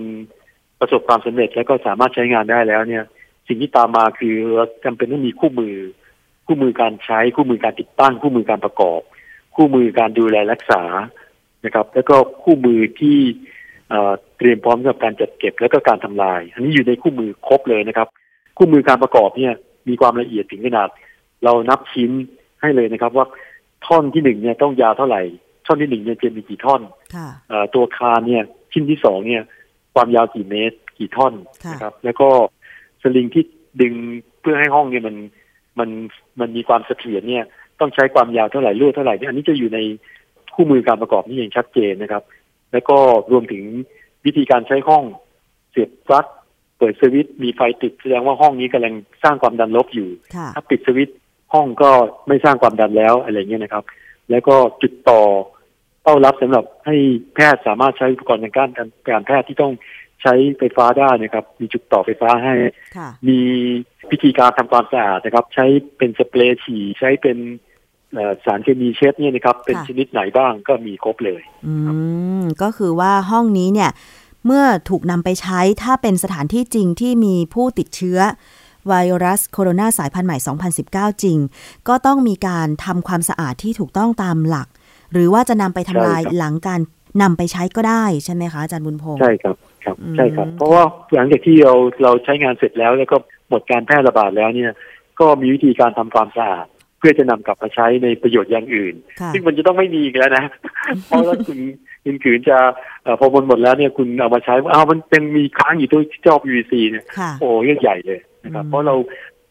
[SPEAKER 3] ประสบความสำเร็จแล้วก็สามารถใช้งานได้แล้วเนี่ย สิ่งที่ตามมาคือเราจำเป็นต้องมีคู่มือ คู่มือการใช้คู่มือการติดตั้ง คู่มือการประกอบ คู่มือการดูแลรักษานะครับ แล้วก็คู่มือที่เตรียมพร้อมสำหรับการจัดเก็บแล้วก็การทำลาย อันนี้อยู่ในคู่มือครบเลยนะครับ คู่มือการประกอบเนี่ยมีความละเอียดถึงขนาด เรานับชิ้นให้เลยนะครับว่า ท่อนที่หนึ่งเนี่ยต้องยาวเท่าไหร่ ท่อนที่หนึ่งเนี่ยจะมีกี่ท่อน
[SPEAKER 2] ค่ะ
[SPEAKER 3] เอ่อตัวคานเนี่ยชิ้นที่สองเนี่ย ความยาวกี่เมตร กี่ท่อน
[SPEAKER 2] ค่ะ
[SPEAKER 3] นะครับ แล้วก็สลิงที่ดึงเพื่อให้ห้องเนี่ยมันมันมันมีความเสถียรเนี่ย ต้องใช้ความยาวเท่าไหร่ลวดเท่าไหร่เนี่ยอันนี้จะอยู่ในคู่มือการประกอบนี่อย่างชัดเจนนะครับ แล้วก็รวมถึงวิธีการใช้ห้องเสียบปลั๊กเปิดสวิตช์มีไฟติดแสดงว่าห้องนี้กำลังสร้างความดันลบอยู่
[SPEAKER 2] ค่ะ
[SPEAKER 3] ถ้าปิดสวิตช์ ห้องก็ไม่สร้างความดันแล้วอะไรเงี้ยนะครับ แล้วก็จุดต่อเป้ารับสำหรับให้แพทย์สามารถใช้อุปกรณ์ทางการการแพทย์ที่ต้องใช้ไฟฟ้าได้นะครับ มีจุดต่อไฟฟ้าให้
[SPEAKER 2] ค่ะ
[SPEAKER 3] มีวิธีการทำความสะอาดนะครับ ใช้เป็นสเปรย์ฉี่ใช้เป็นเอ่อสารเคมีเช็ดเนี่ยนะครับ เป็น
[SPEAKER 2] ค่ะ
[SPEAKER 3] ชนิดไหนบ้างก็มีครบเลย
[SPEAKER 2] อืมก็คือว่าห้องนี้เนี่ย เมื่อถูกนำไปใช้ถ้าเป็นสถานที่จริงที่มีผู้ติดเชื้อ ไวรัสโคโรนาสายพันธุ์ใหม่ 2019 จริง ก็ต้องมีการทำความสะอาดที่ถูกต้องตามหลัก หรือว่าจะนำไปทำลาย
[SPEAKER 3] ใช่ครับ
[SPEAKER 2] หลังการนำไปใช้ก็ได้ใช่ไหมคะอาจารย์บุญพงศ์
[SPEAKER 3] ใช่ครับครับ
[SPEAKER 2] อืม
[SPEAKER 3] ใช่ครับ เพราะว่าหลังจากที่เราเราใช้งานเสร็จแล้ว แล้วก็หมดการแพร่ระบาดแล้วเนี่ย ก็มีวิธีการทำความสะอาด เพื่อจะนำกลับมาใช้ในประโยชน์อย่างอื่น
[SPEAKER 2] ค่ะ
[SPEAKER 3] ซึ่งมันจะต้องไม่มีอีกแล้วนะ เพราะว่าคุณคุณขืนจะเอ่อพอมันหมดแล้วเนี่ยคุณเอามาใช้อ้าวมันยังมีค้างอยู่ที่จอบ UVC เนี่ย
[SPEAKER 2] ค่ะ
[SPEAKER 3] โอ้เรื่องใหญ่เลยนะครับ
[SPEAKER 2] อืม
[SPEAKER 3] เพราะเรา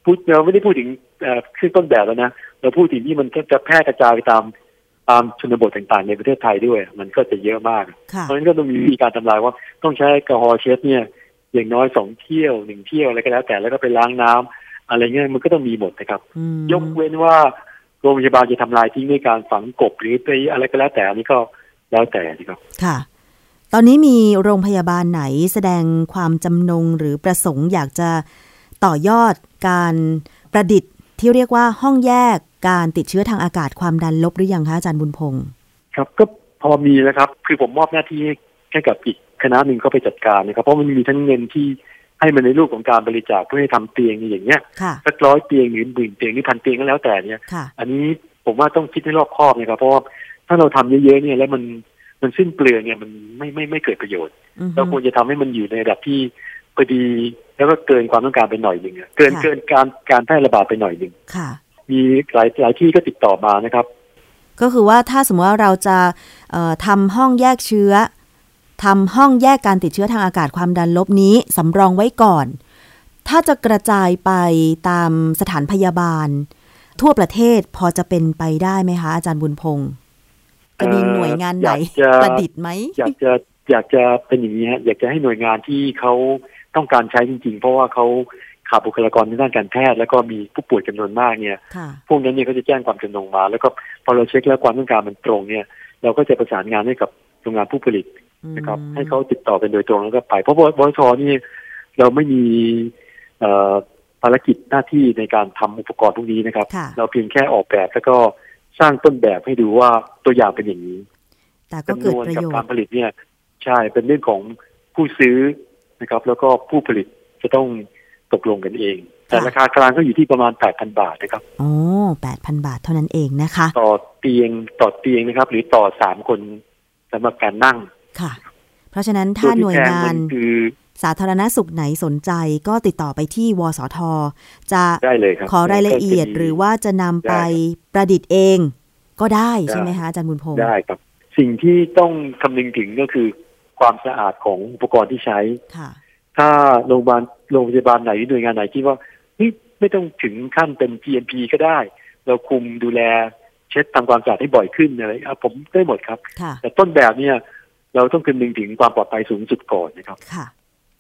[SPEAKER 3] พูดเราไม่ได้พูดถึงเอ่อขึ้นต้นแบบแล้วนะเราพูดถึงที่มันก็จะแพร่กระจายไปตามตามชนบทต่างๆ ในประเทศไทยด้วย มันก็จะเยอะมาก
[SPEAKER 2] ค่ะ
[SPEAKER 3] เพราะฉะนั้นก็ต้องมีวิธีการทำลายว่าต้องใช้แอลกอฮอล์เช็ดเนี่ยอย่างน้อยสองเที่ยวหนึ่งเที่ยวอะไรก็แล้วแต่แล้วก็ไปล้างน้ำ อะไรเงี้ยมันก็ต้องมีหมดนะครับ
[SPEAKER 2] อืม
[SPEAKER 3] ยกเว้นว่าโรงพยาบาลจะทำลายทิ้งด้วยการฝังกบหรือไปอะไรก็แล้วแต่อันนี้ก็แล้วแต่นะครับ
[SPEAKER 2] ค่ะ ตอนนี้มีโรงพยาบาลไหนแสดงความจำนงหรือประสงค์อยากจะต่อยอดการประดิษฐ์ที่เรียกว่าห้องแยกการติดเชื้อทางอากาศความดันลบหรือยังคะอาจารย์บุญพงศ์
[SPEAKER 3] ครับก็พอมีแล้วครับ คือผมมอบหน้าที่ให้กับอีกคณะหนึ่งเข้าไปจัดการนะครับ เพราะมันมีทั้งเงินที่ ให้มันในรูปของการบริจาคเพื่อให้ทำเตียงอย่างเงี้ย
[SPEAKER 2] ค่ะ
[SPEAKER 3] สักร้อยเตียงหรือหมื่นเตียงหรือพันเตียงก็แล้วแต่เนี่ย
[SPEAKER 2] ค่ะ
[SPEAKER 3] อันนี้ผมว่าต้องคิดให้รอบคอบนะครับเพราะว่าถ้าเราทำเยอะๆเนี่ยแล้วมันมันสิ้นเปลืองเนี่ยมันไม่ไม่ไม่เกิดประโยชน์
[SPEAKER 2] อือฮึ
[SPEAKER 3] เราควรจะทำให้มันอยู่ในระดับที่พอดีแล้วก็เกินความต้องการไปหน่อยหนึ่งอะเกิน
[SPEAKER 2] ค่ะ
[SPEAKER 3] เกินการการแพร่ระบาดไปหน่อยหนึ่ง
[SPEAKER 2] ค่ะ
[SPEAKER 3] มีหลายหลายที่ก็ติดต่อมานะครับ
[SPEAKER 2] ก็คือว่าถ้าสมมติว่าเราจะเอ่อทำห้องแยกเชื้อ ทำห้องแยกการติดเชื้อทางอากาศความดันลบนี้สำรองไว้ก่อน ถ้าจะกระจายไปตามสถานพยาบาล ทั่วประเทศพอจะเป็นไปได้ไหมคะ อาจารย์บุญพงศ์จะมีหน่วยงานไหน
[SPEAKER 3] อยากจะ
[SPEAKER 2] ประดิษฐ์ไหม
[SPEAKER 3] อยากจะอยากจะเป็นอย่างนี้ฮะอยากจะให้หน่วยงานที่เขาต้องการใช้จริง ๆ เพราะว่าเขาขาดบุคลากรในด้านการแพทย์แล้วก็มีผู้ป่วยจำนวนมากเนี่ย
[SPEAKER 2] ค่ะ
[SPEAKER 3] พวกนั้นเนี่ยเขาจะแจ้งความจำนงมา แล้วก็พอเราเช็คแล้วความต้องการมันตรงเนี่ย เราก็จะประสานงานให้กับโรงงานผู้ผลิต นะครับ
[SPEAKER 2] อืม
[SPEAKER 3] ให้เขาติดต่อกันโดยตรงแล้วก็ไป เพราะว่าบริษัทนี่เราไม่มีเอ่อภารกิจหน้าที่ในการทำอุปกรณ์พวกนี้นะครับ
[SPEAKER 2] ค่ะ
[SPEAKER 3] เราเพียงแค่ออกแบบแล้วก็สร้างต้นแบบให้ดูว่าตัวอย่างเป็นอย่างนี้
[SPEAKER 2] แต่ก็
[SPEAKER 3] จำ
[SPEAKER 2] เกิ
[SPEAKER 3] น
[SPEAKER 2] ด
[SPEAKER 3] วน
[SPEAKER 2] ประ
[SPEAKER 3] กับ
[SPEAKER 2] โยช
[SPEAKER 3] การ
[SPEAKER 2] น์
[SPEAKER 3] ผลิตเนี่ย ใช่เป็นเรื่องของผู้ซื้อนะครับ แล้วก็ผู้ผลิตจะต้องตกลงกันเอง แต่ราคากลางก็อยู่ที่ประมาณ 8,000 บาทนะครับ
[SPEAKER 2] โอ้แปดพันบาทเท่านั้นเองนะคะ
[SPEAKER 3] ต่อเตียงต่อเตียงนะครับ หรือต่อสามคนสำหรับการนั่ง
[SPEAKER 2] ค่ะ เพราะฉะนั้นถ้าหน่วยงาน
[SPEAKER 3] ตัวที่แพมัคือ
[SPEAKER 2] สาธารณสุขไหนสนใจก็ติดต่อไปที่วสท จะ
[SPEAKER 3] ได้เลยครับ
[SPEAKER 2] ขอรายละเอียด
[SPEAKER 3] ก็จะมี
[SPEAKER 2] หรือว่าจะนำไป
[SPEAKER 3] ได้ครับ
[SPEAKER 2] ประดิษฐ์เองก็ได้
[SPEAKER 3] ได้
[SPEAKER 2] ใช่ไหมคะอาจารย์บุญพงศ์
[SPEAKER 3] ได้ครับ สิ่งที่ต้องคำนึงถึงก็คือ ความสะอาดของอุปกรณ์ที่ใช้
[SPEAKER 2] ค่ะ
[SPEAKER 3] ถ้าโรงพยาบาลโรงพยาบาลไหนหรือหน่วยงานไหนคิดว่าเฮ้ยไม่ต้องถึงขั้นเป็น GMP ก็ได้ เราคุมดูแลเช็ดทำความสะอาดให้บ่อยขึ้นอะไรอะผมได้หมดครับ
[SPEAKER 2] ค่ะ
[SPEAKER 3] แต่ต้นแบบเนี่ย เราต้องคำนึงถึงความปลอดภัยสูงสุดก่อนนะครับ
[SPEAKER 2] ค่ะ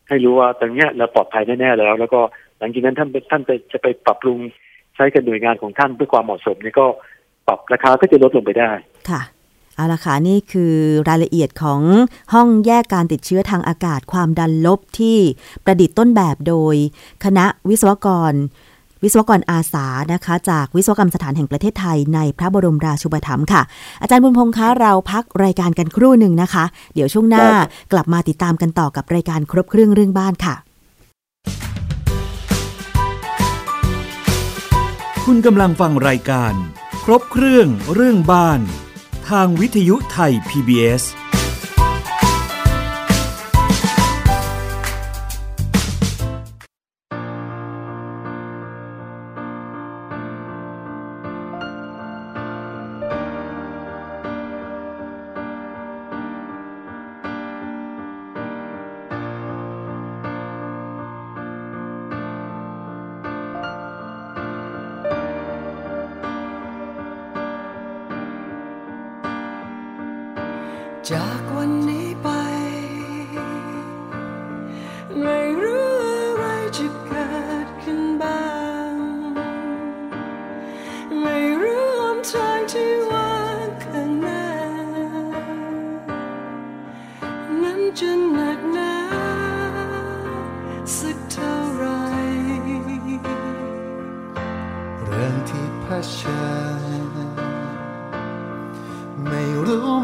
[SPEAKER 3] ให้รู้ว่าตรงเนี้ยเราปลอดภัยแน่ๆแล้ว แล้วก็หลังจากนั้นท่านท่านจะจะไปปรับปรุงใช้กับหน่วยงานของท่านเพื่อความเหมาะสมเนี่ยก็ปรับราคาก็จะลดลงไปได้
[SPEAKER 2] ค่ะเอาละค่ะนี่คือรายละเอียดของห้องแยกการติดเชื้อทางอากาศความดันลบที่ประดิษฐ์ต้นแบบโดย คณะวิศวกร วิศวกรอาสานะคะ จากวิศวกรรมสถานแห่งประเทศไทยในพระบรมราชูปถัมภ์ค่ะ อาจารย์บุญพงษ์คะเราพักรายการกันครู่หนึ่งนะคะ เดี๋ยวช่วงหน้า
[SPEAKER 3] ได้ครับ
[SPEAKER 2] กลับมาติดตามกันต่อกับรายการครบเครื่องเรื่องบ้านค่ะ
[SPEAKER 1] คุณกำลังฟังรายการ ครบเครื่องเรื่องบ้าน ทางวิทยุไทย PBS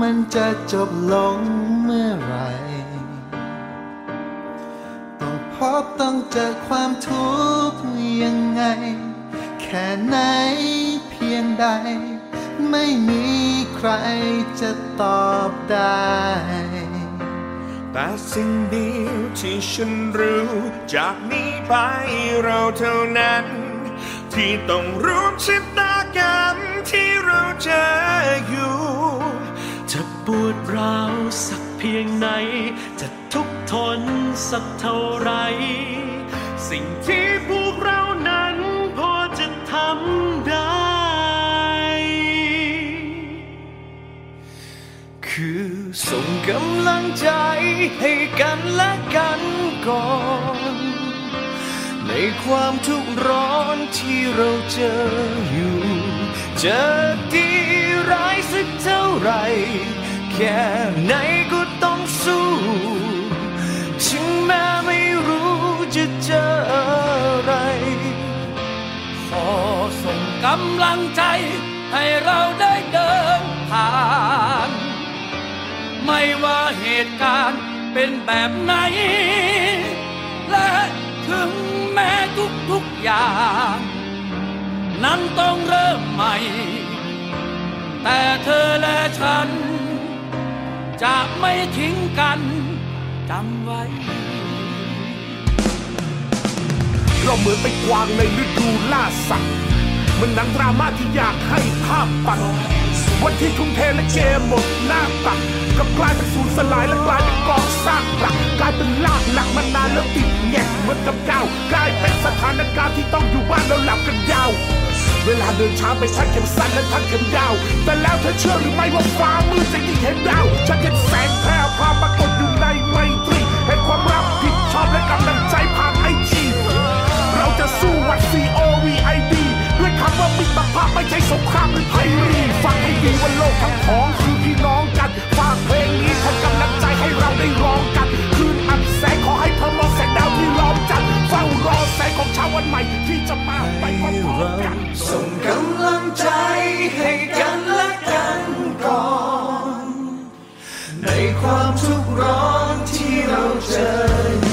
[SPEAKER 4] มันจะ
[SPEAKER 5] จบลงเมื่อไร ต้องพบต้องเจอความทุกข์ยังไง แค่ไหนเพียงใด ไม่มีใครจะตอบได้
[SPEAKER 6] แต่สิ่งเดียวที่ฉันรู้ จากนี้ไปเราเท่านั้น ที่ต้องร่วมชะตากรรมที่เราเจออยู่
[SPEAKER 7] ปวดร้าวสักเพียงไหน จะทุกทนสักเท่าไร สิ่งที่พวกเรานั้นพอจะทำได้ คือส่งกำลังใจให้กันและกันก่อน ในความทุกข์ร้อนที่เราเจออยู่ จะดีร้ายสักเท่าไหร่ แค่ไหนก็ต้องสู้ถึงแม้ไม่รู้จะเจออะไร
[SPEAKER 4] ขอส่งกำลังใจให้เราได้เดินผ่าน ไม่ว่าเหตุการณ์เป็นแบบไหน และถึงแม้ทุกๆอย่าง นั้นต้องเริ่มใหม่ แต่เธอและฉัน จะไม่ทิ้งกันจำไว้
[SPEAKER 6] เราเหมือนไปกวางในฤดูล่าสัตว์มันหนังดราม่าที่อยากให้ภาพปัดวันที่ทุ่มเทและเกมหมดหน้าตักกลับกลายเป็นสูญสลายและกลายเป็นกองซากปลักกลายเป็นลากหลักมานานแล้วติดแงกเหมือนกับเก้ากลายเป็นสถานการณ์ที่ต้องอยู่บ้านแล้วหลับกันยาว เวลาเดินช้าไปทักเข็มสั้นและทักเข็มยาว แต่แล้วเธอเชื่อหรือไม่ว่าฟ้ามืดจะยิ่งเห็นดาวฉันเห็นแสงแพร่พาปรากฏอยู่ในไมตรีเห็นความรับผิดชอบและกำลังใจผ่านไอจีเราจะสู้วัน C O V I D ด้วยคำว่ามิตรภาพไม่ใช่สงครามหรือไพรีฟังให้ดีว่าโลกทั้งของคือพี่น้องกันฝากเพลงนี้ทำกำลังใจให้เราได้ร้องกัน ของชาวันใหม่ที่จะมาไปพร้อมๆกัน
[SPEAKER 7] ส่งกำลังใจให้กันและกันก่อน ในความทุกข์ร้อนที่เราเจอ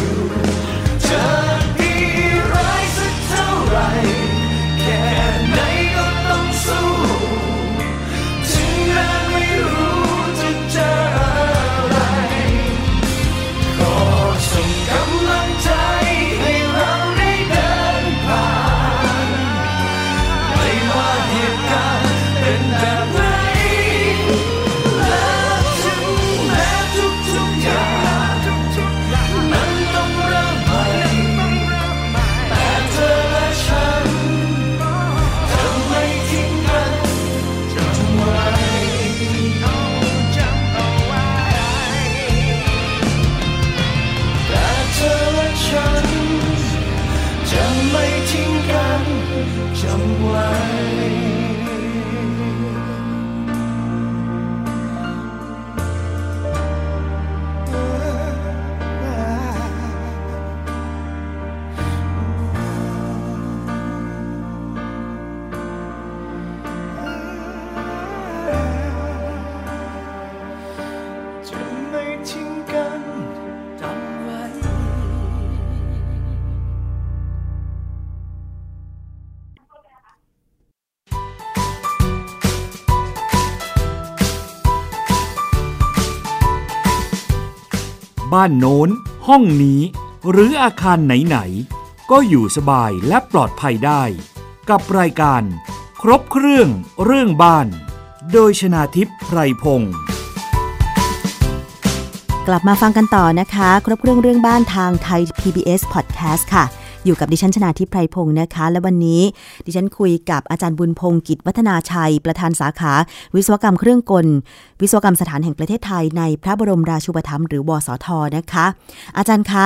[SPEAKER 7] บ้าน
[SPEAKER 1] โน้น ห้องนี้ หรืออาคารไหนๆ ก็อยู่สบายและปลอดภัยได้ กับรายการ ครบเครื่องเรื่องบ้าน โดยชนาทิพย์ไพรพงศ์
[SPEAKER 2] กลับมาฟังกันต่อนะคะ ครบเครื่องเรื่องบ้านทางไทย PBS Podcast ค่ะ อยู่กับดิฉันชนาทิพไพรพงศ์นะคะ และวันนี้ดิฉันคุยกับอาจารย์บุญพงศ์กิจวัฒนาชัย ประธานสาขา วิศวกรรมเครื่องกล วิศวกรรมสถานแห่งประเทศไทยในพระบรมราชูปถัมภ์หรือวสทนะคะ อาจารย์คะ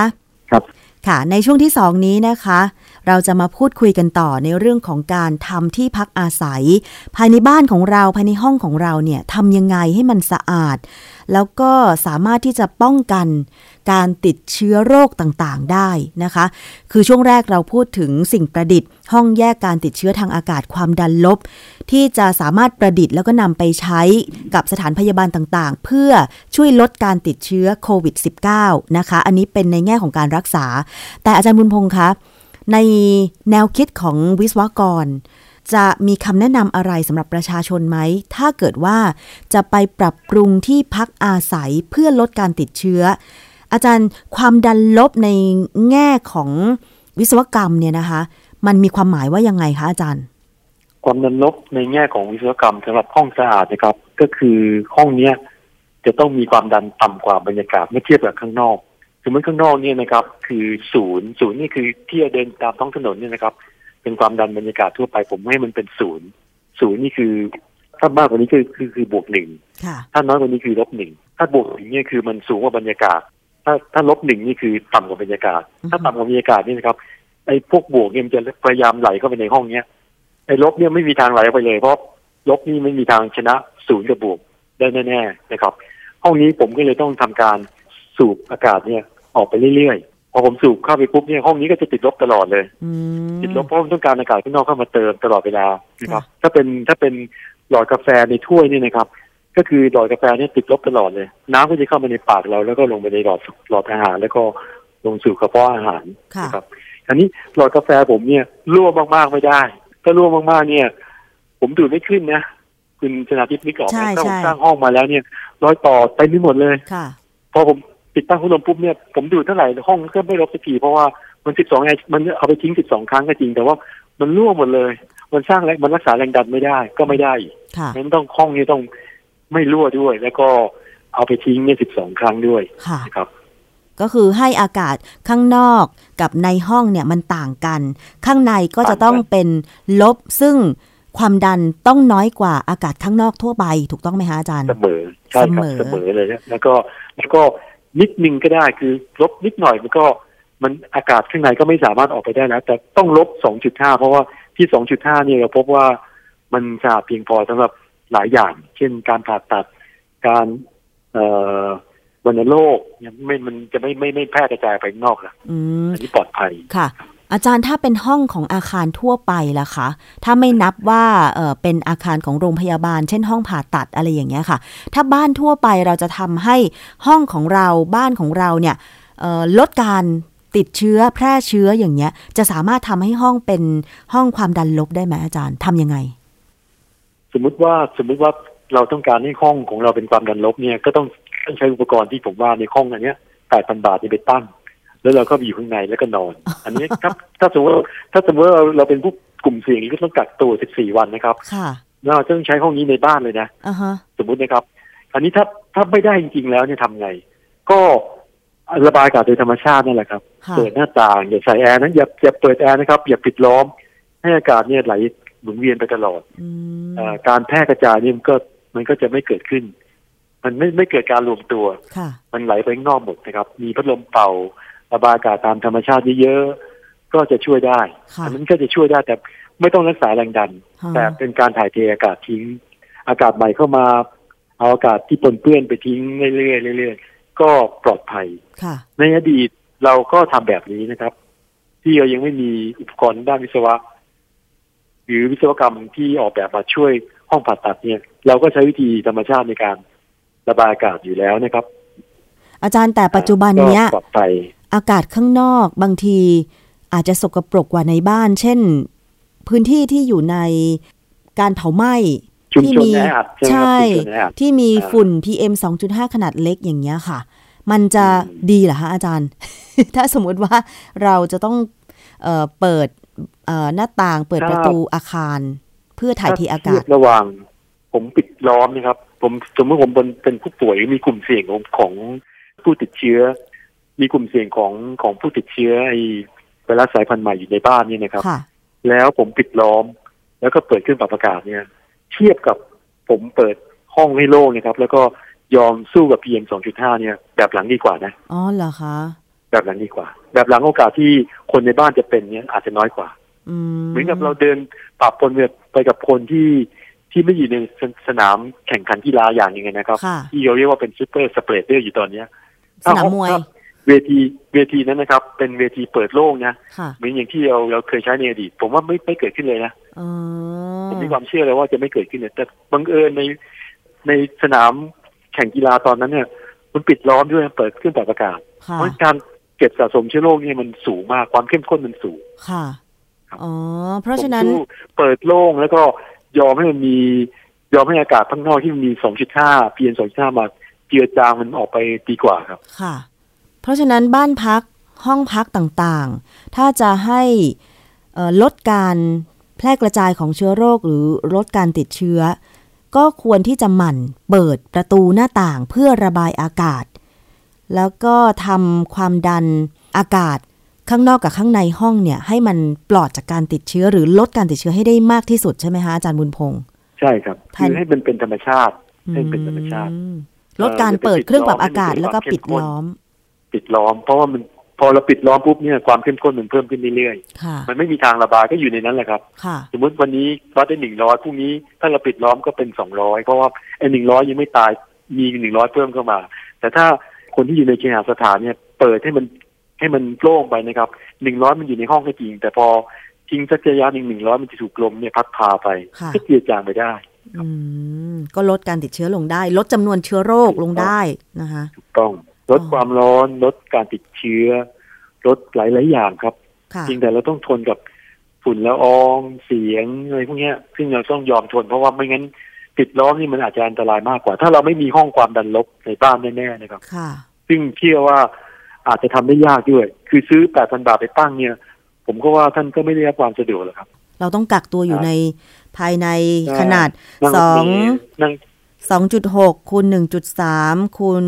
[SPEAKER 3] ครับ
[SPEAKER 2] ค่ะ ในช่วงที่2นี้นะคะ เราจะมาพูดคุยกันต่อในเรื่องของการทำที่พักอาศัย ภายในบ้านของเราภายในห้องของเราเนี่ยทำยังไงให้มันสะอาด แล้วก็สามารถที่จะป้องกันการติดเชื้อโรคต่างๆได้นะคะ คือช่วงแรกเราพูดถึงสิ่งประดิษฐ์ ห้องแยกการติดเชื้อทางอากาศความดันลบ ที่จะสามารถประดิษฐ์แล้วก็นำไปใช้กับสถานพยาบาลต่างๆ เพื่อช่วยลดการติดเชื้อโควิด -19 นะคะ อันนี้เป็นในแง่ของการรักษา แต่อาจารย์บุญพงศ์คะ ในแนวคิดของวิศวกร จะมีคำแนะนำอะไรสำหรับประชาชนไหม ถ้าเกิดว่าจะไปปรับปรุงที่พักอาศัยเพื่อลดการติดเชื้อ อาจารย์ความดันลบในแง่ของวิศวกรรมเนี่ยนะคะ มันมีความหมายว่ายังไงคะอาจารย์
[SPEAKER 3] ความดันลบในแง่ของวิศวกรรมสำหรับห้องสะอาดนะครับ ก็คือห้องเนี้ยจะต้องมีความดันต่ำกว่าบรรยากาศเมื่อเทียบกับข้างนอก สมมติข้างนอกเนี่ยนะครับ คือศูนย์ศูนย์นี่คือที่จะเดินตามท้องถนนเนี่ยนะครับ เป็นความดันบรรยากาศทั่วไป ผมให้มันเป็นศูนย์ศูนย์นี่คือ ถ้ามากกว่านี้คือคือคือบวกหนึ่ง
[SPEAKER 2] ค่ะ
[SPEAKER 3] ถ้าน้อยกว่านี้คือลบหนึ่งถ้าบวกหนึ่งเนี่ยคือมันสูงกว่าบรรยากาศ ถ้าถ้าลบหนึ่งนี่คือต่ำกว่าบรรยากาศ ถ้าต่ำกว่าบรรยากาศนี่นะครับไอ้พวกบวกเนี่ยมันจะพยายามไหลเข้าไปในห้องเนี้ยไอ้ลบเนี่ยไม่มีทางไหลออกไปเลยเพราะลบนี่ไม่มีทางชนะศูนย์กับบวกได้แน่ๆนะครับ ห้องนี้ผมก็เลยต้องทำการสูบอากาศเนี่ย ออกไปเรื่อยๆ พอผมสูบเข้าไปปุ๊บเนี่ยห้องนี้ก็จะติดลบตลอดเลย
[SPEAKER 2] อืม
[SPEAKER 3] ติดลบเพราะผมต้องการอากาศข้างนอกเข้ามาเติมตลอดเวลานะครับ
[SPEAKER 2] ค่ะ
[SPEAKER 3] ถ้าเป็นถ้าเป็นหลอดกาแฟในถ้วยนี่นะครับ ก็คือหลอดกาแฟเนี่ยติดลบตลอดเลย น้ำก็จะเข้ามาในปากเรา แล้วก็ลงไปในหลอดหลอดอาหาร แล้วก็ลงสู่กระเพาะอาหาร
[SPEAKER 2] ค่ะ
[SPEAKER 3] นะครับอันนี้หลอดกาแฟผมเนี่ยรั่วมากๆไม่ได้ ถ้ารั่วมากๆเนี่ย ผมดูดไม่ขึ้นนะคุณชนาทิพย์นึกออกไห
[SPEAKER 2] ใช่
[SPEAKER 3] มถ้าผม
[SPEAKER 2] ใช่
[SPEAKER 3] สร้างห้องมาแล้วเนี่ยร้อยต่อไปไม่หมดเลย
[SPEAKER 2] ค่ะ
[SPEAKER 3] พอผม ติดตั้งพัดลมปุ๊บเนี่ยผมดูดเท่าไหร่ห้องก็ไม่ลบสักทีเพราะว่ามันสิบสองไงมันเอาไปทิ้งสิบสองครั้งก็จริง แต่ว่ามันรั่วหมดเลย มันสร้างแรงมันรักษาแรงดันไม่ได้ก็ไม่ได้อีก
[SPEAKER 2] ค่ะ
[SPEAKER 3] นั้นต้องห้องนี้ต้องไม่รั่วด้วย แล้วก็เอาไปทิ้งเนี่ยสิบสองครั้งด้วย
[SPEAKER 2] ค่ะ
[SPEAKER 3] นะครับ
[SPEAKER 2] ก็คือให้อากาศข้างนอกกับในห้องเนี่ยมันต่างกัน ข้างในก็จะต้องเป็นลบซึ่งความดันต้องน้อยกว่าอากาศข้างนอกทั่วไป ถูกต้องไหมคะอาจารย์
[SPEAKER 3] เสมอใช่ครับ
[SPEAKER 2] เสมอ
[SPEAKER 3] เสมอเลยนะแล้วก็แล้วก็ นิดนึงก็ได้คือลบนิดหน่อยมันก็มันอากาศข้างในก็ไม่สามารถออกไปได้แล้ว แต่ต้องลบ 2.5 เพราะว่าที่ 2.5 เนี่ยเราพบว่ามันสะอาดเพียงพอสำหรับหลายอย่าง เช่นการผ่าตัดการเอ่อวัณโรคเนี่ยไม่มันจะไม่ไม่ไม่แพร่กระจายไปข้างนอกละ
[SPEAKER 2] อืม
[SPEAKER 3] อันนี้ปลอดภัย
[SPEAKER 2] ค่ะ อาจารย์ถ้าเป็นห้องของอาคารทั่วไปล่ะคะ ถ้าไม่นับว่าเออเป็นอาคารของโรงพยาบาล เช่นห้องผ่าตัดอะไรอย่างเงี้ยค่ะ ถ้าบ้านทั่วไปเราจะทำให้ห้องของเราบ้านของเราเนี่ยลดการติดเชื้อแพร่เชื้ออย่างเงี้ย จะสามารถทำให้ห้องเป็นห้องความดันลบได้ไหมอาจารย์ทำยังไง
[SPEAKER 3] สมมุติว่าสมมุติว่าเราต้องการให้ห้องของเราเป็นความดันลบเนี่ยก็ต้องใช้อุปกรณ์ที่ผมว่าในห้องอันเนี้ยแปดพันบาทนี่ไปตั้ง แล้วเราก็ไปอยู่ข้างในแล้วก็นอน อันนี้ครับ ถ้าสมมติว่าถ้าสมมติว่าเราเราเป็นผู้กลุ่มเสี่ยงนี่ก็ต้องกักตัว 14 วันนะครับ
[SPEAKER 2] ค่ะ
[SPEAKER 3] แล้วเราต้องใช้ห้องนี้ในบ้านเลยนะ
[SPEAKER 2] อ่าฮะ
[SPEAKER 3] สมมุตินะครับ อันนี้ถ้าถ้าไม่ได้จริงๆแล้วเนี่ยทำไง ก็ระบายอากาศโดยธรรมชาตินั่นแหละครับ
[SPEAKER 2] ค่ะ
[SPEAKER 3] เปิดหน้าต่างอย่าใส่แอร์นะอย่าอย่าเปิดแอร์นะครับ อย่าปิดล้อม ให้อากาศเนี่ยไหลหมุนเวียนไปตลอด
[SPEAKER 2] อืม
[SPEAKER 3] เอ่อการแพร่กระจายเนี่ยมันก็มันก็จะไม่เกิดขึ้น มันไม่ไม่เกิดการรวมตัว
[SPEAKER 2] ค่ะ
[SPEAKER 3] มันไหลไปข้างนอกหมดนะครับ มีพัดลมเป่า ระบายอากาศตามธรรมชาติเยอะๆก็จะช่วยได้
[SPEAKER 2] ค่ะ
[SPEAKER 3] อันั้นก็จะช่วยได้แต่ไม่ต้องรักษาแรงดัน
[SPEAKER 2] ค่ะ
[SPEAKER 3] แต่เป็นการถ่ายเทอากาศทิ้ง อากาศใหม่เข้ามา เอาอากาศที่ปนเปื้อนไปทิ้งเรื่อยๆเรื่อยๆก็ปลอดภัย
[SPEAKER 2] ค่ะ
[SPEAKER 3] ในอดีตเราก็ทำแบบนี้นะครับ ที่เรายังไม่มีอุปกรณ์ด้านวิศวะ หรือวิศวกรรมที่ออกแบบมาช่วยห้องผ่าตัดเนี่ย เราก็ใช้วิธีธรรมชาติในการระบายอากาศอยู่แล้วนะครับ
[SPEAKER 2] อาจารย์แต่ปัจจุบันเนี้ย
[SPEAKER 3] ก็ปลอดภัย
[SPEAKER 2] อากาศข้างนอกบางทีอาจจะสกปรกกว่าในบ้าน เช่น พื้นที่ที่อยู่ในการเผาไหม้
[SPEAKER 3] ชุม
[SPEAKER 2] ที่
[SPEAKER 3] ชน
[SPEAKER 2] มี
[SPEAKER 3] แออัดใช่ไหมครับ
[SPEAKER 2] ใช่
[SPEAKER 3] ชุมชนแออัด
[SPEAKER 2] ที่มี
[SPEAKER 3] อ่า
[SPEAKER 2] ฝุ่น PM 2.5 ขนาดเล็กอย่างเงี้ยค่ะ มันจะ
[SPEAKER 3] อืม
[SPEAKER 2] ดีเหรอคะอาจารย์ ถ้าสมมุติว่าเราจะต้องเออเปิดเอ่อหน้าต่างเปิดประตูอาคาร เพื่อถ่ายเทอากาศ
[SPEAKER 3] ถ้เทียบระหว่าง ผมปิดล้อมนะครับ ผมสมมติผมเป็นเป็นผู้ป่วยมีกลุ่มเสี่ยงของของผู้ติดเชื้อ มีกลุ่มเสี่ยงของของผู้ติดเชื้อไอไวรัสสายพันธุ์ใหม่อยู่ในบ้านเนี่ยนะครับ
[SPEAKER 2] ค่ะ
[SPEAKER 3] แล้วผมปิดล้อม แล้วก็เปิดเครื่องปรับอากาศเนี่ย เทียบกับผมเปิดห้องให้โล่งนะครับ แล้วก็ยอมสู้กับ PM 2.5เนี่ย แบบหลังดีกว่านะ
[SPEAKER 2] อ๋อเหรอคะ
[SPEAKER 3] แบบหลังดีกว่า แบบหลังโอกาสที่คนในบ้านจะเป็นเนี่ยอาจจะน้อยกว่า
[SPEAKER 2] อืม
[SPEAKER 3] เหมือนกับเราเดินปรับปนไปกับคนที่ที่ไม่อยู่ในสสนามแข่งขันกีฬาอย่างหนึงนะครับ
[SPEAKER 2] ค่ะ
[SPEAKER 3] ที่เราเรียกว่าเป็น super spreader อยู่ตอนเนี้ย
[SPEAKER 2] สนามมวย
[SPEAKER 3] ถ้า เวทีเวทีนั้นนะครับ เป็นเวทีเปิดโล่งนะ
[SPEAKER 2] ค่ะ
[SPEAKER 3] เหมือนอย่างที่เราเราเคยใช้ในอดีตผมว่าไม่ไม่เกิดขึ้นเลยนะ
[SPEAKER 2] อ๋อ
[SPEAKER 3] ผมมีความเชื่อเลยว่าจะไม่เกิดขึ้นเลยแต่บังเอิญในในสนามแข่งกีฬาตอนนั้นเนี่ยมันปิดล้อมด้วยเปิดเครื่องปรับอากาศ
[SPEAKER 2] ค่ะ
[SPEAKER 3] เพราะการเก็บสะสมเชื้อโรคเนี่ยมันสูงมากความเข้มข้นมันสูง
[SPEAKER 2] ค่ะ
[SPEAKER 3] ครับ
[SPEAKER 2] อ๋อเพราะฉะนั้น
[SPEAKER 3] ผมสู้เปิดโล่งแล้วก็ยอมให้มันมียอมให้อากาศข้างนอกที่มันมี2.5 PM 2.5มาเจือจางมันออกไปดีกว่าครับ
[SPEAKER 2] ค่ะเพ ราะฉะนั้นบ้านพักห้องพักต่างๆ ถ้าจะให้เอ่อลดการแพร่กระจายของเชื้อโรคหรือลดการติดเชื้อ ก็ควรที่จะหมั่นเปิดประตูหน้าต่างเพื่อระบายอากาศ แล้วก็ทำความดันอากาศข้างนอกกับข้างในห้องเนี่ยให้มันปลอดจากการติดเชื้อหรือลดการติดเชื้อให้ได้มากที่สุดใช่ไหมคะอาจารย์บุญพงศ์
[SPEAKER 3] ใช่ครับ
[SPEAKER 2] ท่าน
[SPEAKER 3] คือให้มันเป็นธรรมชาติให้เป็นธรรมชาติ
[SPEAKER 2] อืมลดการเปิดเครื่องปรับอากาศแล้วก็ปิดล้อม
[SPEAKER 3] ปิดล้อม เพราะว่ามันพอเราปิดล้อมปุ๊บเนี่ยความเข้มข้นมันเพิ่มขึ้นเรื่อย
[SPEAKER 2] ค่ะ
[SPEAKER 3] ๆมันไม่มีทางระบายก็อยู่ในนั้นแหละครับ
[SPEAKER 2] ค่ะ
[SPEAKER 3] สมมติวันนี้วัดได้หนึ่งร้อยพรุ่งนี้ถ้าเราปิดล้อมก็เป็นสองร้อยเพราะว่าไอ้หนึ่งร้อยยังไม่ตายมีหนึ่งร้อยเพิ่มเข้ามา แต่ถ้าคนที่อยู่ในเคหสถานเนี่ย เปิดให้มันให้มันโล่งไปนะครับหนึ่งร้อยมันอยู่ในห้องก็จริง แต่พอทิ้งสักระยะหนึ่งหนึ่งร้อยมันจะถูกลมเนี่ยพัดพาไป
[SPEAKER 2] ค่ะ
[SPEAKER 3] ก็เจือจางไปได้
[SPEAKER 2] อืมก็ลดการติดเชื้อลงได้ ลดจำนวนเชื้อโรคลงได้นะคะ
[SPEAKER 3] ถูกต้อง ลด
[SPEAKER 2] อ๋อ
[SPEAKER 3] ความร้อน ลดการติดเชื้อ ลดหลายๆอย่างครับ
[SPEAKER 2] ค่ะ
[SPEAKER 3] จริงแต่เราต้องทนกับฝุ่นละอองเสียงอะไรพวกเนี้ยซึ่งเราต้องยอมทน เพราะว่าไม่งั้นปิดล้อมนี่มันอาจจะอันตรายมากกว่า ถ้าเราไม่มีห้องความดันลบในบ้านแน่ๆนะครับ
[SPEAKER 2] ค่ะ
[SPEAKER 3] ซึ่งเชื่อว่าอาจจะทำได้ยากด้วย คือซื้อแปดพันบาทไปตั้งเนี่ย ผมก็ว่าท่านก็ไม่ได้รับความสะดวกหรอกครับ
[SPEAKER 2] เราต้องกักตัวอยู่
[SPEAKER 3] ครับ
[SPEAKER 2] ในภายใน
[SPEAKER 3] ใช่
[SPEAKER 2] ขนาด
[SPEAKER 3] นั่ง
[SPEAKER 2] ส
[SPEAKER 3] ร
[SPEAKER 2] อ
[SPEAKER 3] ถ
[SPEAKER 2] ง
[SPEAKER 3] เมล์นั่ง
[SPEAKER 2] สองจุดหกคูณหนึ่งจุดสามคูณ